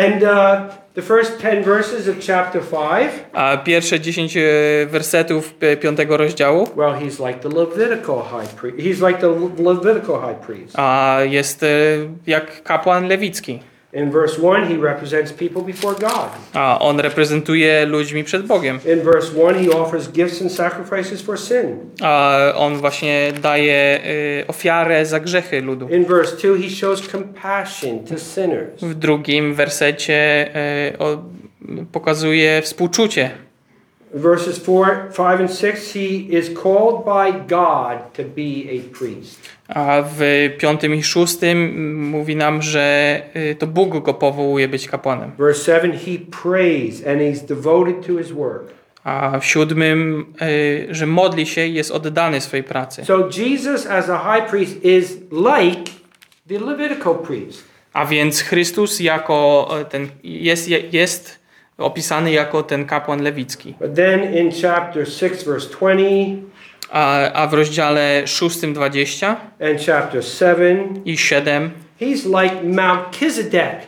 and uh, the first 10 verses of chapter 5, A pierwsze 10 e, wersetów piątego rozdziału well, he's like the Levitical high priest. He's like the Le- Levitical high priest. a jest e, jak kapłan lewicki. In verse 1, he represents people before God. A on reprezentuje ludźmi przed Bogiem. In verse 1, he offers gifts and sacrifices for sin. A on właśnie daje e, ofiarę za grzechy ludu. In verse 2, he shows compassion to sinners. W drugim wersecie e, o, pokazuje współczucie. Verses 4, 5, and 6, he is called by God to be a priest. A w piątym i szóstym mm, mówi nam, że e, to Bóg go powołuje być kapłanem. Verse 7, he prays and he's devoted to his work. A w siódmym, e, że modli się i jest oddany swojej pracy. So Jesus, as a high priest, is like the Levitical priest. A więc Chrystus jako e, ten jest, jest opisany jako ten kapłan lewicki. But then in chapter 6, verse 20, A, a w rozdziale 6, 20 and chapter 7, i 7 he's like Melchizedek.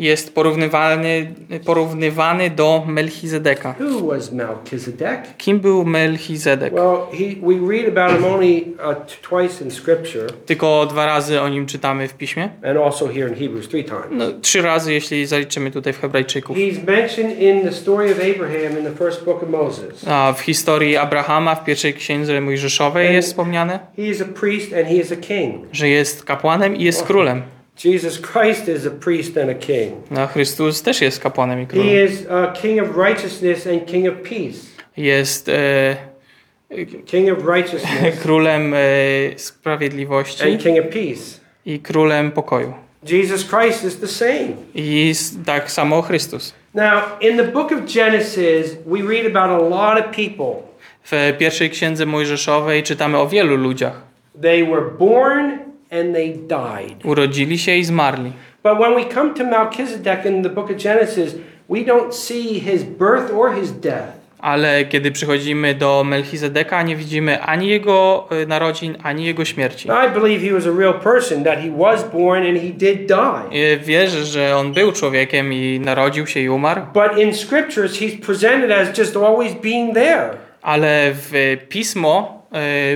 Jest porównywany, porównywany do Melchizedeka. Who was Melchizedek? Kim był Melchizedek? Well, he, we read about him only uh, twice in Scripture, Tylko dwa razy o nim czytamy w piśmie. and also here in Hebrews three times. No, trzy razy, jeśli zaliczymy tutaj w Hebrajczyków. He's mentioned in the story of Abraham in the first book of Moses. A w historii Abrahama w pierwszej księdze Mojżeszowej jest wspomniane, He is a priest and he is a king. że jest kapłanem i jest królem. Jesus Christ is a priest and a king. No, Chrystus też jest kapłanem i królem. He is a king of righteousness and king of peace. Jest e, King of righteousness [laughs] królem e, sprawiedliwości and king of peace. i królem pokoju. Jesus Christ is the same. I tak samo Chrystus. Now, in the book of Genesis, we read about a lot of people. W pierwszej księdze Mojżeszowej czytamy o wielu ludziach. They were born and they died. Urodzili się i zmarli. But when we come to Melchizedek in the book of Genesis, we don't see his birth or his death. Ale kiedy przychodzimy do Melchizedeka, nie widzimy ani jego y, narodzin, ani jego śmierci. I believe he was a real person, that he was born and he did die. Y, Wierzę, że on był człowiekiem i narodził się i umarł, But in scriptures, he's presented as just always being there. ale w pismo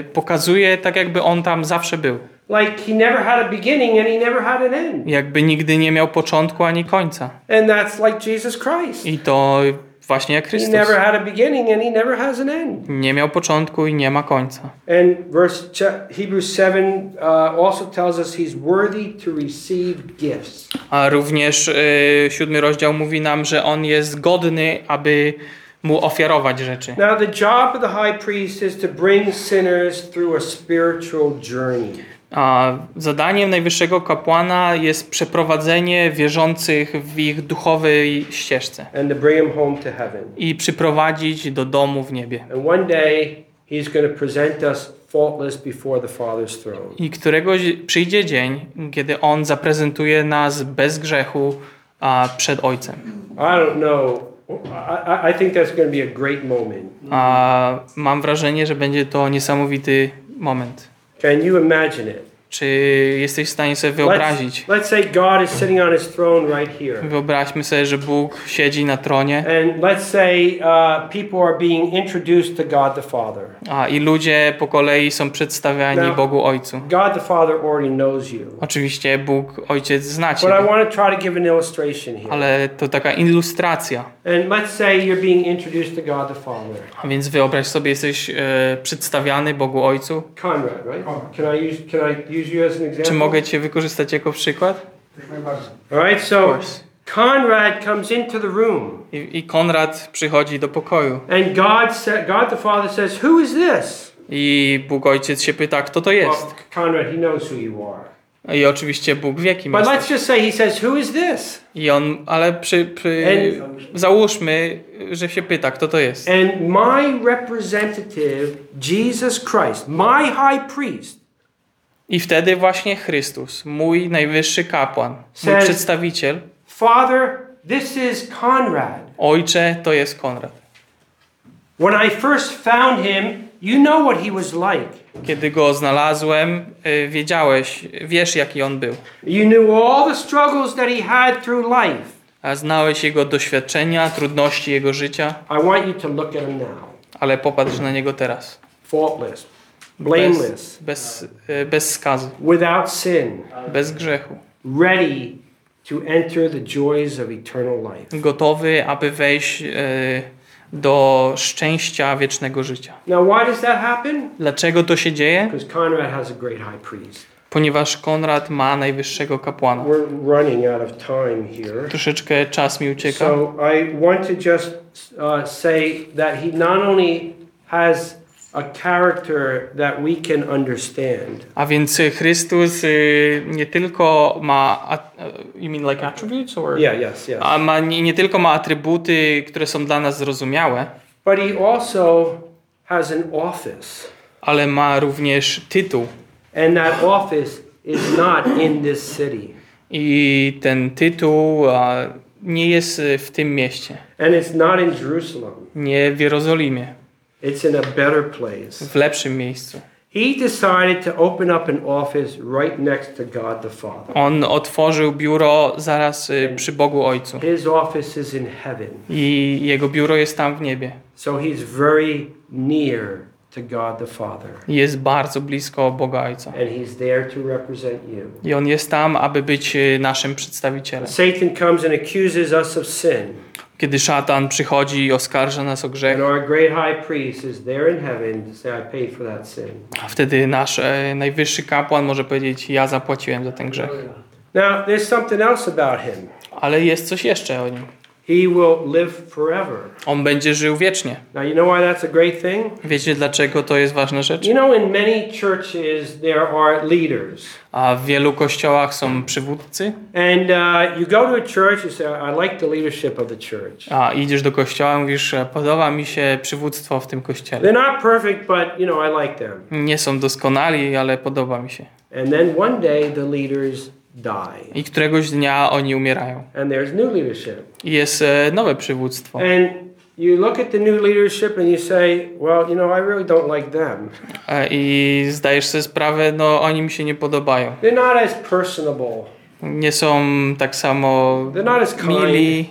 y, pokazuje tak, jakby on tam zawsze był. Like he never had a beginning and he never had an end. Jakby nigdy nie miał początku ani końca. And that's like Jesus Christ. I to właśnie jak He Chrystus. never had a beginning and he never has an end. Nie miał początku i nie ma końca. And verse Hebrews 7 uh, also tells us he's worthy to receive gifts. A również y, siódmy rozdział mówi nam, że on jest godny, aby mu ofiarować rzeczy. Now, the job of the high priest is to bring sinners through a spiritual journey. A zadaniem najwyższego kapłana jest przeprowadzenie wierzących w ich duchowej ścieżce and to bring them home to heaven. i przyprowadzić do domu w niebie. And one day, he's going to present us faultless before the Father's throne. I któregoś przyjdzie dzień, kiedy on zaprezentuje nas bez grzechu a, przed Ojcem. I don't know. I- I think that's going to be a great moment. A mam wrażenie, że będzie to niesamowity moment. Can you imagine it? Czy jesteś w stanie sobie wyobrazić? Let's, let's say God is sitting on his throne right here. Wyobraźmy sobie, że Bóg siedzi na tronie And let's say uh, people are being introduced to God the Father. a, i ludzie po kolei są przedstawiani No. Bogu Ojcu. God the Father already knows you. Oczywiście Bóg Ojciec zna But I want to try to give an illustration here. ale to taka ilustracja. And let's say you're being introduced to God the Father. A więc wyobraź sobie, jesteś e, przedstawiany Bogu Ojcu. Conrad, right? Can I use can I use Czy mogę Cię wykorzystać jako przykład? All right, so Conrad comes into the room, I, I Konrad przychodzi do pokoju. and God sa- God the Father says, "Who is this?" I Bóg Ojciec się pyta, kto to Well, jest. Conrad, he knows who you are. I oczywiście Bóg wie, kim But let's just say he says, "Who is this?" I on, ale przy, przy, załóżmy, że się pyta, kto to jest. And my representative, Jesus Christ, my high priest, I wtedy właśnie Chrystus, mój najwyższy kapłan, mój Says- przedstawiciel, Father, this is Conrad. Ojcze, to jest Konrad. When I first found him, you know what he was like. Kiedy go znalazłem, y, wiedziałeś, wiesz jaki on był. You knew all the struggles that he had through life. A znałeś jego doświadczenia, trudności jego życia, I want you to look at him now. ale popatrz na niego teraz. Faultless, blameless, bez, y, bez skazy, without sin, bez grzechu. ready to enter the joys of eternal life. Gotowy, aby wejść y, do szczęścia wiecznego życia. Now, why does that happen? Dlaczego to się dzieje? Because Conrad has a great high priest. Ponieważ Konrad ma najwyższego kapłana. We're running out of time here. Troszeczkę czas mi ucieka. So I want to just uh, say that he not only has a character that we can understand, A więc y, Chrystus y, nie tylko ma. A, you mean like attributes? Or? yeah, yes, yes, A ma, nie, nie tylko ma atrybuty, które są dla nas zrozumiałe, but he also has an office, ale ma również tytuł. and that office is not in this city, I ten tytuł nie jest y, w tym mieście, and it's not in Jerusalem. nie w Jerozolimie, It's in a better place. w lepszym miejscu. He decided to open up an office right next to God the Father. On otworzył biuro zaraz y, przy Bogu Ojcu. His office is in heaven. I jego biuro jest tam w niebie. So he's very near to God the Father. Jest bardzo blisko Boga Ojca. And he's there to represent you. I on jest tam, aby być y, naszym przedstawicielem. Satan comes and accuses us of sin. Kiedy szatan przychodzi i oskarża nas o grzech, a wtedy nasz e, najwyższy kapłan może powiedzieć: Ja zapłaciłem za ten grzech. Now, there's something else about him. Ale jest coś jeszcze o nim. He will live forever. On będzie żył wiecznie. Now, you know why that's a great thing? Wiecie dlaczego to jest ważna rzecz? You know, in many churches, there are leaders. A w wielu kościołach są przywódcy, And uh, you go to a church, you say, I like the leadership of the church. a idziesz do kościoła i mówisz, "E, podoba mi się przywództwo w tym kościele. They're not perfect, but, you know, I like them. Nie są doskonali, ale podoba mi się. And then one day, the leaders. I któregoś dnia oni umierają. And there's new leadership. I jest e, nowe przywództwo. And you look at the new leadership and you say, well, you know, I really don't like them. E, I zdajesz sobie sprawę, no oni mi się nie podobają. They're not as personable. Nie są tak samo They're not as kind. mili,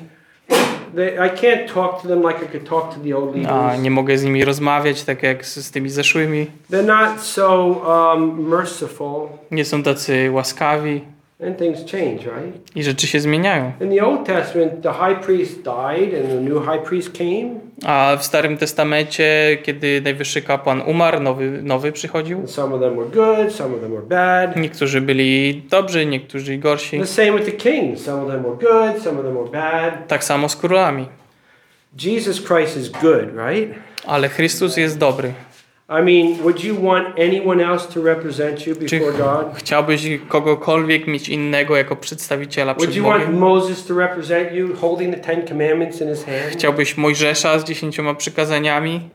They, I can't talk to them like I could talk to the old a leaders. nie mogę z nimi rozmawiać tak jak z, z tymi zeszłymi. They're not so um, merciful. Nie są tacy łaskawi And things change, right? i rzeczy się zmieniają. In the Old Testament, the high priest died and a new high priest came. A w Starym Testamencie, kiedy najwyższy kapłan umarł, nowy, nowy przychodził. And some of them were good, some of them were bad. Niektórzy byli dobrzy, niektórzy gorsi. The same with the kings. Some of them were good, some of them were bad. Tak samo z królami. Jesus Christ is good, right? Ale Chrystus jest dobry. I mean, would you want anyone else to represent you before God? chciałbyś kogokolwiek mieć innego jako przedstawiciela Would przed you want Bogiem? Moses to represent you holding the Ten Commandments in his hand? Chciałbyś Mojżesza z dziesięcioma przykazaniami?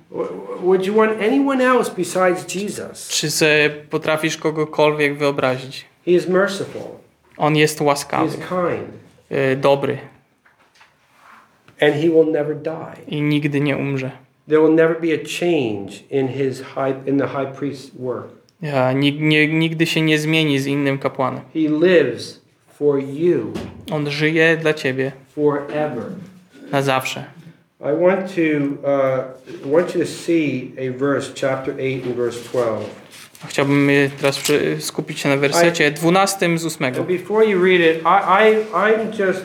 Would you want anyone else besides Jesus? Czy se potrafisz kogokolwiek wyobrazić? He is merciful. On jest He łaskawy, is kind. y, dobry And he will never die. i nigdy nie umrze. There will never be a change in his high in the high priest's work. Ja, nigdy się nie zmieni z innym kapłanem. He lives for you On żyje dla ciebie forever. na zawsze. I want to uh, want you to see a verse, chapter 8 and verse 12. Chciałbym y, teraz przy- skupić się na wersecie 12 z 8. And before you read it, I, I I'm just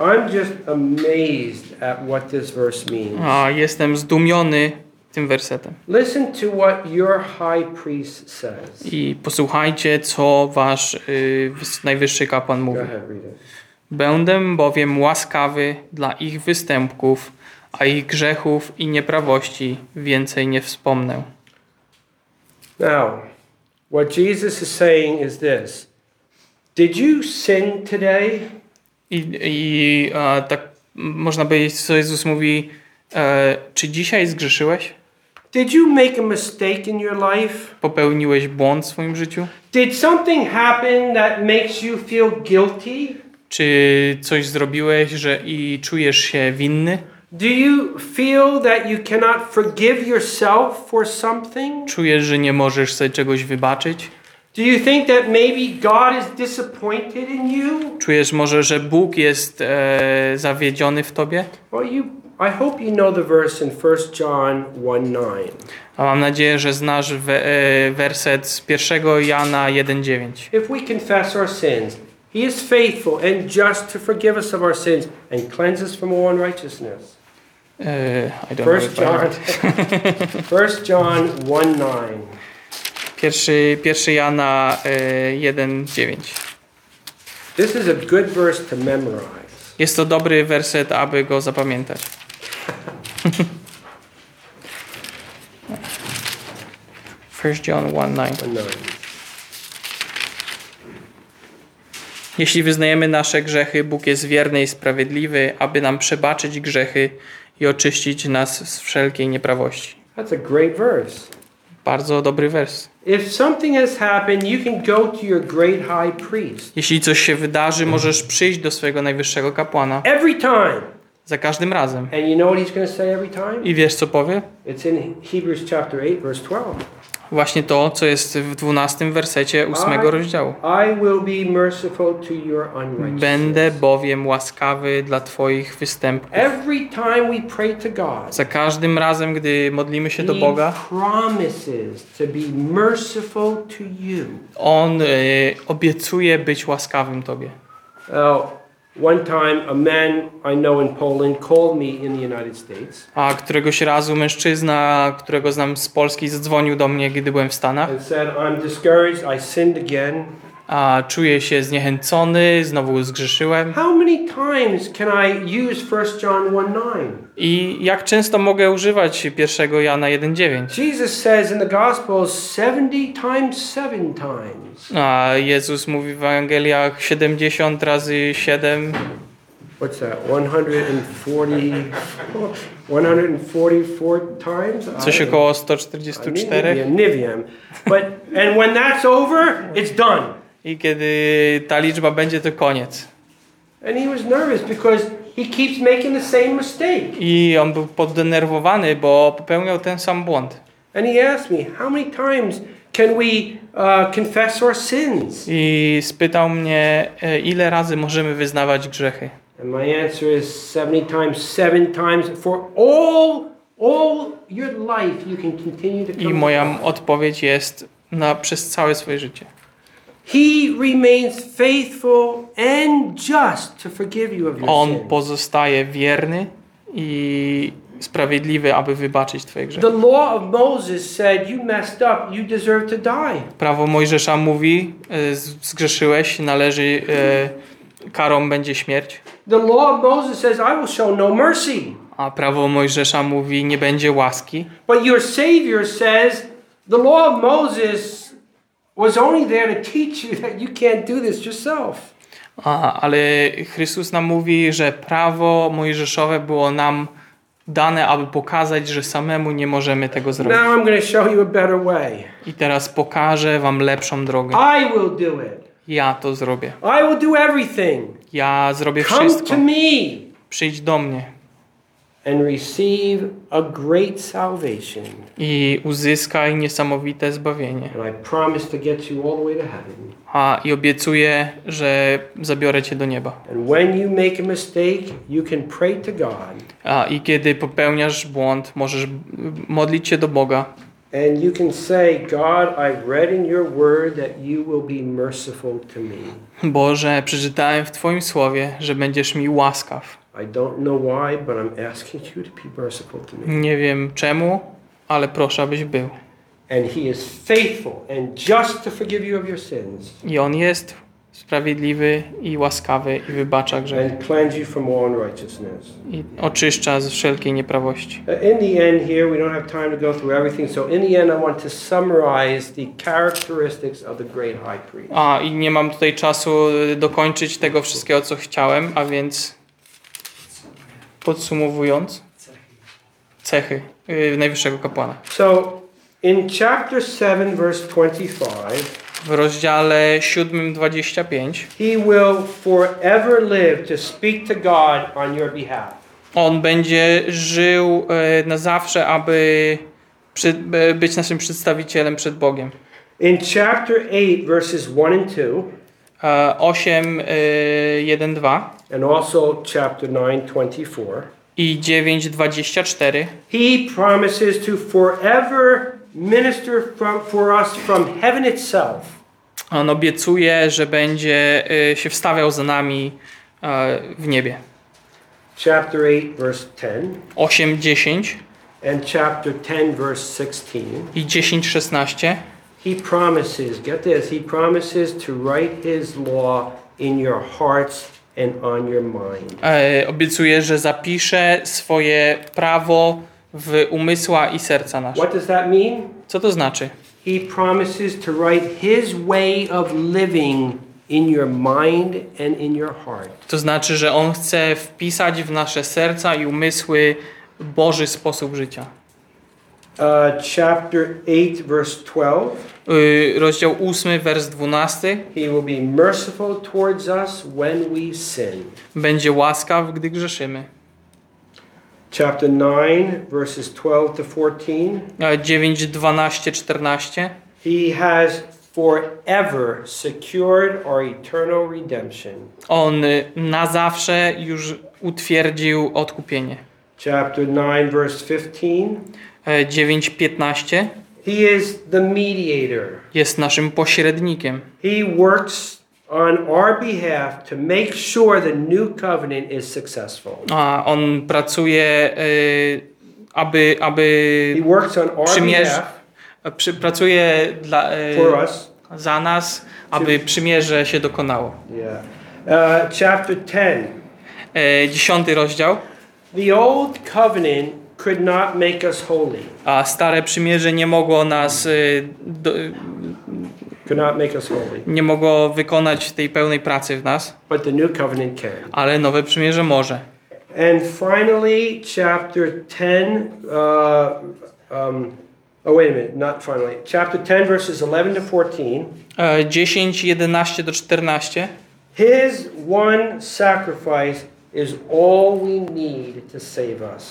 I'm just amazed at what this verse means. A, jestem zdumiony tym wersetem. Listen to what your high priest says. I posłuchajcie, co wasz y, najwyższy kapłan Go mówi. ahead, read it. Będę bowiem łaskawy dla ich występków, a ich grzechów i nieprawości więcej nie wspomnę. Now, what Jesus is saying is this. Did you sin today? I, i e, tak można powiedzieć, co Jezus mówi, e, czy dzisiaj zgrzeszyłeś? Did you make a mistake in your life? Popełniłeś błąd w swoim życiu? Did something happen that makes you feel guilty? Czy coś zrobiłeś że i czujesz się winny? Do you feel that you cannot forgive yourself for something? Czujesz, że nie możesz sobie czegoś wybaczyć? Do you think that maybe God is disappointed in you? Czujesz może, że Bóg jest e, zawiedziony w tobie? Well, you I hope you know the verse in 1 John 1:9. A mam nadzieję, że znasz we, e, werset z 1 Jana 1,9. If we confess our sins, he is faithful and just to forgive us of our sins and cleanse us from all unrighteousness. E, I don't First know [laughs] John have it. 1 John 1:9. Pierwszy, pierwszy Jana e, 1,9. This is a good verse to memorize. Jest to dobry werset, aby go zapamiętać. [laughs] First John 1,9. 1:9. Jeśli wyznajemy nasze grzechy, Bóg jest wierny i sprawiedliwy, aby nam przebaczyć grzechy i oczyścić nas z wszelkiej nieprawości. That's a great verse. Bardzo dobry wers. If something has happened, you can go to your great high priest. Jeśli coś się wydarzy, możesz przyjść do swojego najwyższego kapłana Every time. za każdym razem. And you know what he's going to say every time? I wiesz co powie? It's in Hebrews chapter 8 verse 12. Właśnie to, co jest w 12 wersecie 8 rozdziału. Będę bowiem łaskawy dla Twoich występków. Za każdym razem, gdy modlimy się do Boga. On y, obiecuje być łaskawym Tobie. Now, one time a man I know in Poland called me in the United States. A któregoś razu mężczyzna, którego znam z Polski, zadzwonił do mnie, gdy byłem w Stanach. And said, I'm discouraged, I sinned again. A czuję się zniechęcony, znowu zgrzeszyłem. How many times can I use 1 John 1 9? I jak często mogę używać 1 Jana 1,9? Jesus says in the Gospels 70 times 7 times. A Jezus mówi w Ewangeliach 70 razy 7, What's that? 140, 144 times? coś około I 144. Nie, nie wiem. But, and when that's over, it's done. I kiedy ta liczba będzie, to koniec. And he was nervous because he keeps making the same mistake. I on był poddenerwowany, bo popełniał ten sam błąd. And he asked me, How many times can we uh, confess our sins? I spytał mnie, e, ile razy możemy wyznawać grzechy. And my answer is 70 times, times. For all, all your life, you can continue to I moja odpowiedź jest na, przez całe swoje życie. He remains faithful and just to forgive you of your On sins. pozostaje wierny i sprawiedliwy, aby wybaczyć Twoje grzechy. The law of Moses said, You messed up, you deserve to die. Prawo Mojżesza mówi, e, zgrzeszyłeś, należy, e, karą będzie śmierć. The law of Moses says, I will show no mercy. A prawo Mojżesza mówi, nie będzie łaski. But your Savior says, The law of Moses was only there to teach you that you can't do this yourself. A, ale Chrystus nam mówi, że prawo mojżeszowe było nam dane, aby pokazać, że samemu nie możemy tego zrobić. Now I'm going to show you a better way. I teraz pokażę wam lepszą drogę. I will do it. Ja to zrobię. I will do everything. Ja zrobię Come wszystko. to me Przyjdź do mnie and receive a great salvation. i uzyskaj niesamowite zbawienie. And I promise to get you all the way to heaven. A i obiecuję, że zabiorę cię do nieba. And when you make a mistake, you can pray to God A i kiedy popełniasz błąd, możesz modlić się do Boga and you can say, God, read in your word that you will be merciful to me. Boże, przeczytałem w Twoim słowie, że będziesz mi łaskaw. I don't know why, but I'm asking you to be merciful to me. Nie wiem czemu, ale proszę, abyś był. And he is faithful and just to forgive you of your sins I On jest sprawiedliwy i łaskawy i wybacza grzech and cleanse you from all unrighteousness. i oczyszcza z wszelkiej nieprawości. Uh, In the end, here, we don't have time to go through everything. So, in the end, I want to summarize the characteristics of the great high priest. A i nie mam tutaj czasu y, dokończyć tego wszystkiego, co chciałem, a więc podsumowując, cechy y, najwyższego kapłana. So, in chapter 7, verse 25, W rozdziale 7:25 he will forever live to speak to God on your behalf. on będzie żył e, na zawsze, aby e, być naszym przedstawicielem przed Bogiem. In chapter 8, verses 1 and 2, E, 8, e, 1, 2 and also chapter 9, 24, i 9, 24 he promises to forever minister from, for us from heaven itself. on obiecuje, że będzie e, się wstawiał za nami e, w niebie. Chapter 8, verse 10, 8, 10 and chapter 10, verse 16. i 10, 16 He promises, get this, he promises to write his law in your hearts and on your mind. e, obiecuje, że zapisze swoje prawo w umysła i serca nasze. What does that mean? Co to znaczy? He promises to write his way of living in your mind and in your heart. To znaczy, że On chce wpisać w nasze serca i umysły Boży sposób życia. Uh, chapter 8, verse 12. Y, Rozdział 8, wers 12. He will be merciful towards us when we sin. Będzie łaskaw, gdy grzeszymy. Chapter 9, verses 12 to 14. E, 9, 12, 14. He has forever secured our eternal redemption. On na zawsze już utwierdził odkupienie. Chapter 9, verse 15. E, 9, 15. He is the mediator. Jest naszym pośrednikiem. He works on our behalf to make sure the new covenant is successful. A on pracuje, y, aby, aby He works on our Przymierz- przy, pracuje dla, y, for us za nas, aby przymierze się dokonało. Yeah. Uh, chapter 10. E, dziesiąty rozdział. The old covenant could not make us holy, A stare przymierze nie mogło nas, y, do, nie mogło wykonać tej pełnej pracy w nas, but the new covenant can. ale nowe przymierze może. And finally, chapter 10, uh, um, oh, wait a minute, not finally. Chapter 10, verses 11 to 14. E, 10, 11 do 14. His one sacrifice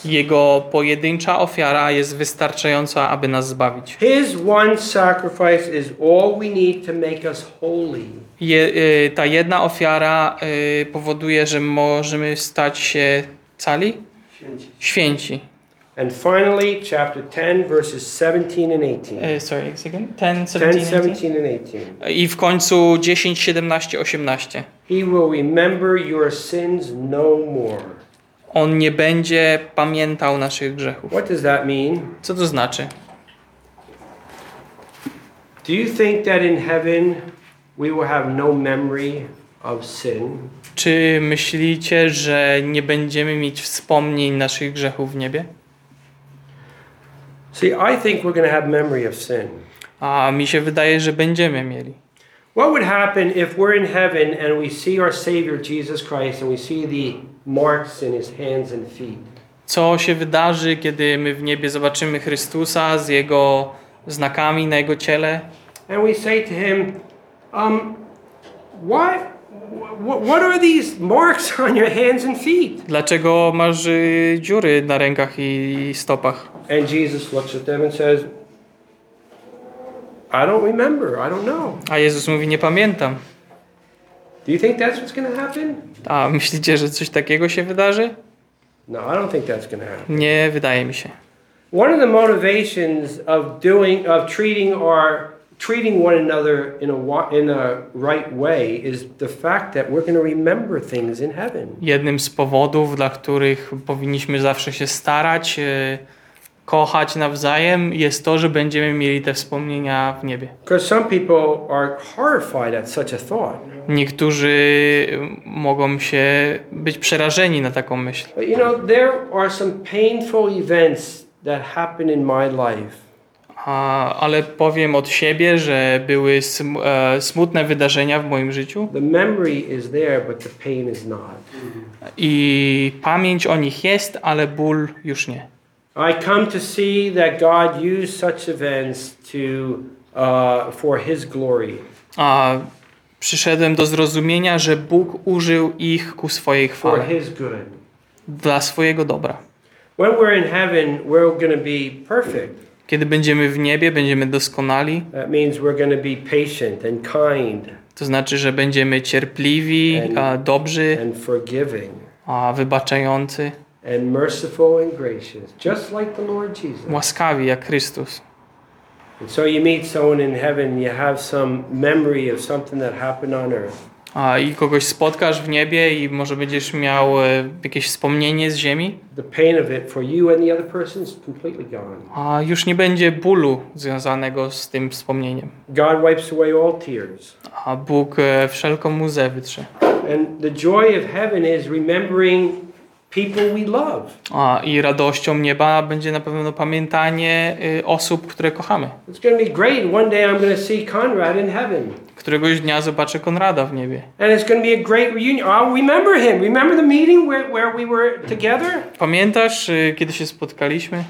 Jego pojedyncza ofiara jest wystarczająca, aby nas zbawić. His one sacrifice is all we need to make us holy. Je, y, ta jedna ofiara y, powoduje, że możemy stać się cali? Święci. Święci. And finally, chapter 10, verses 17 and 18. E, sorry, again? 10, 10, 17, 17 and 18. I w końcu 10, 17, 18. He will remember your sins no more. On nie będzie pamiętał naszych grzechów. What does that mean? Co to znaczy? Do you think that in heaven we will have no memory of sin? Czy myślicie, że nie będziemy mieć wspomnień naszych grzechów w niebie? See, I think we're going to have memory of sin. A mi się wydaje, że będziemy mieli. What would happen if we're in heaven and we see our Savior Jesus Christ and we see the marks in his hands and feet? Co się wydarzy, kiedy my w niebie zobaczymy Chrystusa z Jego znakami na Jego ciele? And we say to him, um, why, wh- what are these marks [laughs] on your hands and feet? Dlaczego masz y, dziury na rękach i stopach? And Jesus looks at them and says, I don't remember. I don't know. A Jezus mówi, nie pamiętam. Do you think that's what's going to happen? A myślicie, że coś takiego się wydarzy? No, I don't think that's going to happen. Nie, wydaje mi się. One of the motivations of doing of treating our treating one another in a in a right way is the fact that we're going to remember things in heaven. Jednym z powodów, dla których powinniśmy zawsze się starać, y, kochać nawzajem, jest to, że będziemy mieli te wspomnienia w niebie. Because some people are horrified at such a thought. Niektórzy y, mogą się być przerażeni na taką myśl. But you know, there are some painful events that happen in my life. Ale powiem od siebie, że były e, smutne wydarzenia w moim życiu i pamięć o nich jest, ale ból już nie. I come to see that God used such events to uh, for His glory. A przyszedłem do zrozumienia, że Bóg użył ich ku swojej for chwale, his good. dla swojego dobra. When we're in heaven, we're going to be perfect. Kiedy będziemy w niebie, będziemy doskonali. That means we're going to be patient and kind To znaczy, że będziemy cierpliwi, a, dobrzy, and forgiving a, wybaczający, and merciful and gracious, just like the Lord Jesus. łaskawi jak Chrystus. And so you meet someone in heaven, you have some memory of something that happened on earth. A, I kogoś spotkasz w niebie i może będziesz miał e, jakieś wspomnienie z ziemi, a już nie będzie bólu związanego z tym wspomnieniem. God wipes away all tears. A Bóg e, wszelką łzę wytrze. And the joy of heaven is remembering people we love. A, I radością nieba będzie na pewno pamiętanie y, osób, które kochamy. It's going to be great. One day I'm going to see Conrad in heaven. Któregoś dnia zobaczę Konrada w niebie. And it's going to be a great reunion. I'll remember him. Remember the meeting where, where we were together? Pamiętasz, y, kiedy się spotkaliśmy?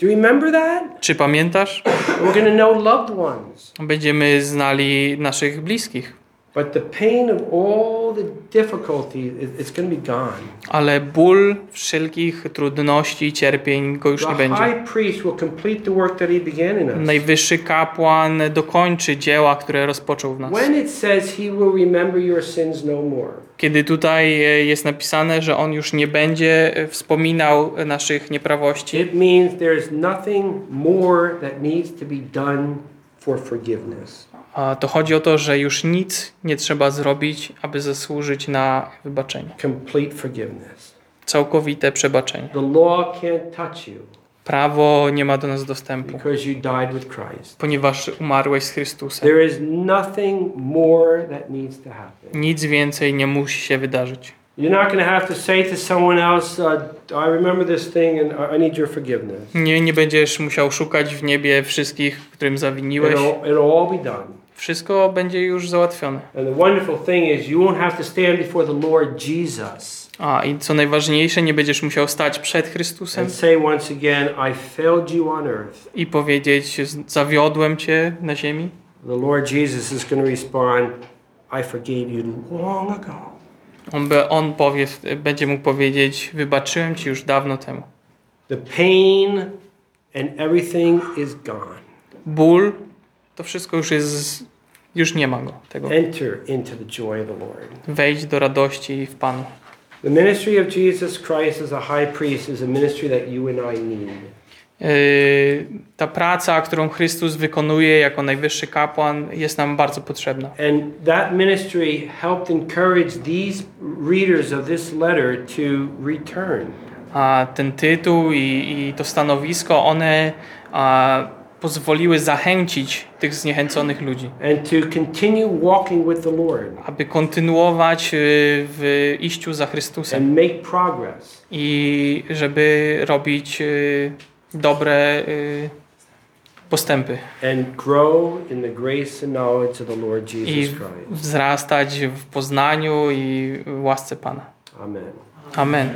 Do you remember that? Czy pamiętasz? We're going to know loved ones. Będziemy znali naszych bliskich. But the pain of all the difficulty, it- it's going to be gone. Ale ból wszelkich trudności, cierpień go już The nie będzie. high priest will complete the work that he began in us. Najwyższy kapłan dokończy dzieła, które rozpoczął w nas. When it says he will remember your sins no more, Kiedy tutaj e, jest napisane, że on już nie będzie e, wspominał naszych nieprawości, it means there's nothing more that needs to be done for forgiveness. To chodzi o to, że już nic nie trzeba zrobić, aby zasłużyć na wybaczenie. Complete forgiveness. Całkowite przebaczenie. The law can't touch you. Prawo nie ma do nas dostępu, because you died with Christ. ponieważ umarłeś z Chrystusem. There is nothing more that needs to happen. Nic więcej nie musi się wydarzyć. You're not going to have to say to someone else, uh, I remember this thing and I- I need your forgiveness. Nie, nie będziesz musiał szukać w niebie wszystkich, którym zawiniłeś. It'll, it'll all be done. Wszystko będzie już załatwione. And the wonderful thing is, you won't have to stand before the Lord Jesus A i co najważniejsze, nie będziesz musiał stać przed Chrystusem and say once again, I failed you on earth. i powiedzieć: Zawiodłem cię na ziemi. The Lord Jesus is going to respond, I forgave you long ago. On, be, on powie, będzie mógł powiedzieć: Wybaczyłem ci już dawno temu. The pain and everything is gone. Ból, to wszystko już jest, już nie ma go. Tego. Enter into the joy of the Lord. Wejdź do radości w Panu. The ministry of Jesus Christ as a high priest is a ministry that you and I need. Yy, ta praca, którą Chrystus wykonuje jako najwyższy kapłan, jest nam bardzo potrzebna. And that ministry helped encourage these readers of this letter to return. A ten tytuł i, i to stanowisko, one a, pozwoliły zachęcić tych zniechęconych ludzi, aby kontynuować y, w iściu za Chrystusem and make progress. i żeby robić dobre postępy and grow in the grace and knowledge of the Lord i Jesus Christ. wzrastać w poznaniu i łasce Pana. Amen. Amen.